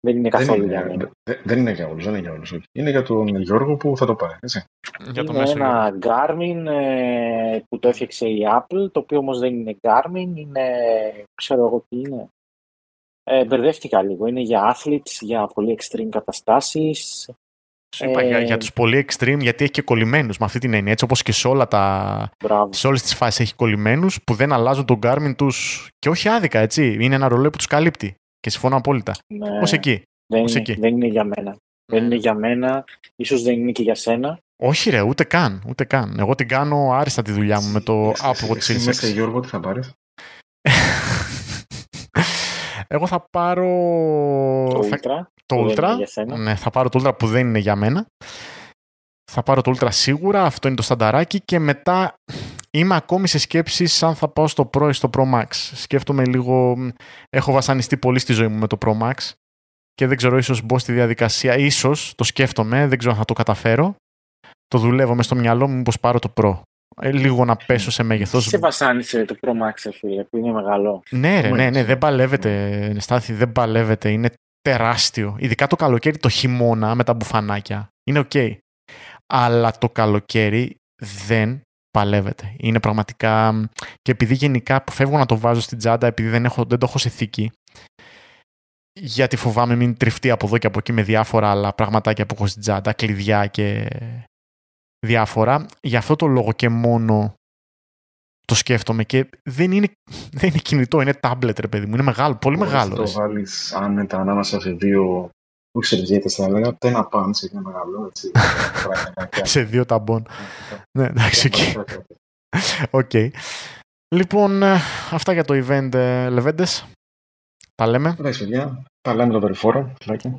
Δεν είναι καθόλου δεν είναι, για μένα. Δεν είναι για όλους, δεν είναι για όλους. Είναι για τον Γιώργο που θα το πάρει, έτσι. Για το είναι ένα Garmin ε, που το έφτιαξε η Apple, το οποίο όμως δεν είναι Garmin, είναι, ξέρω εγώ τι είναι. Ε, μπερδεύτηκα λίγο. Είναι για athletes, για πολύ extreme καταστάσεις. Σου είπα ε... για, για τους πολύ extreme, γιατί έχει και κολλημένους με αυτή την έννοια. Έτσι όπως και σε, όλα τα... σε όλες τις φάσεις έχει κολλημένους που δεν αλλάζουν τον Garmin τους και όχι άδικα, έτσι. Είναι ένα ρολόι που τους καλύπτει. Και συμφωνώ απόλυτα. Ναι. Ως εκεί. Δεν, είναι, εκεί. δεν είναι για μένα. Δεν είναι για μένα. Ίσως δεν είναι και για σένα. Όχι ρε, ούτε καν. Ούτε καν. Εγώ την κάνω άριστα τη δουλειά μου με το Apple Watch Series 6. Εσύ Γιώργο, τι θα πάρεις; Εγώ θα πάρω... Το Ultra. Το Ultra. Ναι, θα πάρω το Ultra που δεν είναι για μένα. Θα πάρω το Ultra σίγουρα, αυτό είναι το στανταράκι και μετά είμαι ακόμη σε σκέψεις αν θα πάω στο Pro ή στο Pro Max. Σκέφτομαι λίγο, έχω βασανιστεί πολύ στη ζωή μου με το Pro Max και δεν ξέρω, ίσως μπω στη διαδικασία, ίσως το σκέφτομαι, δεν ξέρω αν θα το καταφέρω. Το δουλεύω μες στο μυαλό μου, μήπως πάρω το Pro. Ε, λίγο να πέσω σε μέγεθος. Σε βασάνισε το Pro Max, φίλε, που είναι μεγάλο. Ναι, ρε, ναι, ναι, δεν παλεύεται, Στάθη, δεν παλεύεται. Είναι τεράστιο. Ειδικά το καλοκαίρι, το χειμώνα με τα μπουφανάκια. Είναι οκ. Αλλά το καλοκαίρι δεν παλεύεται. Είναι πραγματικά... Και επειδή γενικά φεύγω να το βάζω στην τσάντα, επειδή δεν, έχω, δεν το έχω σε θήκη, γιατί φοβάμαι μην τριφτεί από εδώ και από εκεί με διάφορα άλλα πραγματάκια που έχω στην τσάντα, κλειδιά και διάφορα. Γι' αυτό το λόγο και μόνο το σκέφτομαι και δεν είναι, δεν είναι κινητό, είναι tablet ρε παιδί μου, είναι μεγάλο, πολύ Μπορείς μεγάλο. το βάλεις άνετα ανάμεσα σε δύο Όχι σε διέτες θα έλεγα, τένα παν σε ένα μεγάλο, έτσι. σε δύο ταμπών. ναι, εντάξει, οκ. Λοιπόν, ε, αυτά για το event, ε, Λεβέντες. Τα λέμε. Εντάξει, παιδιά. Τα λέμε το δορυφόρο.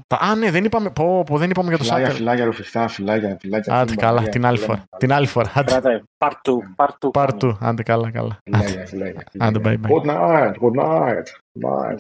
Α, ναι, δεν είπαμε, πω, πω, δεν είπαμε για το σάκερ. Φιλάκια, φιλάκια, ρουφηχτά, φιλάκια, φιλάκια. Άντε καλά, την άλλη φορά. Την άλλη φορά. Part 2, part 2. Άντε καλά, καλά. Φιλάκια, φιλάκια. Άντε, bye, bye. Good night, good night. Bye.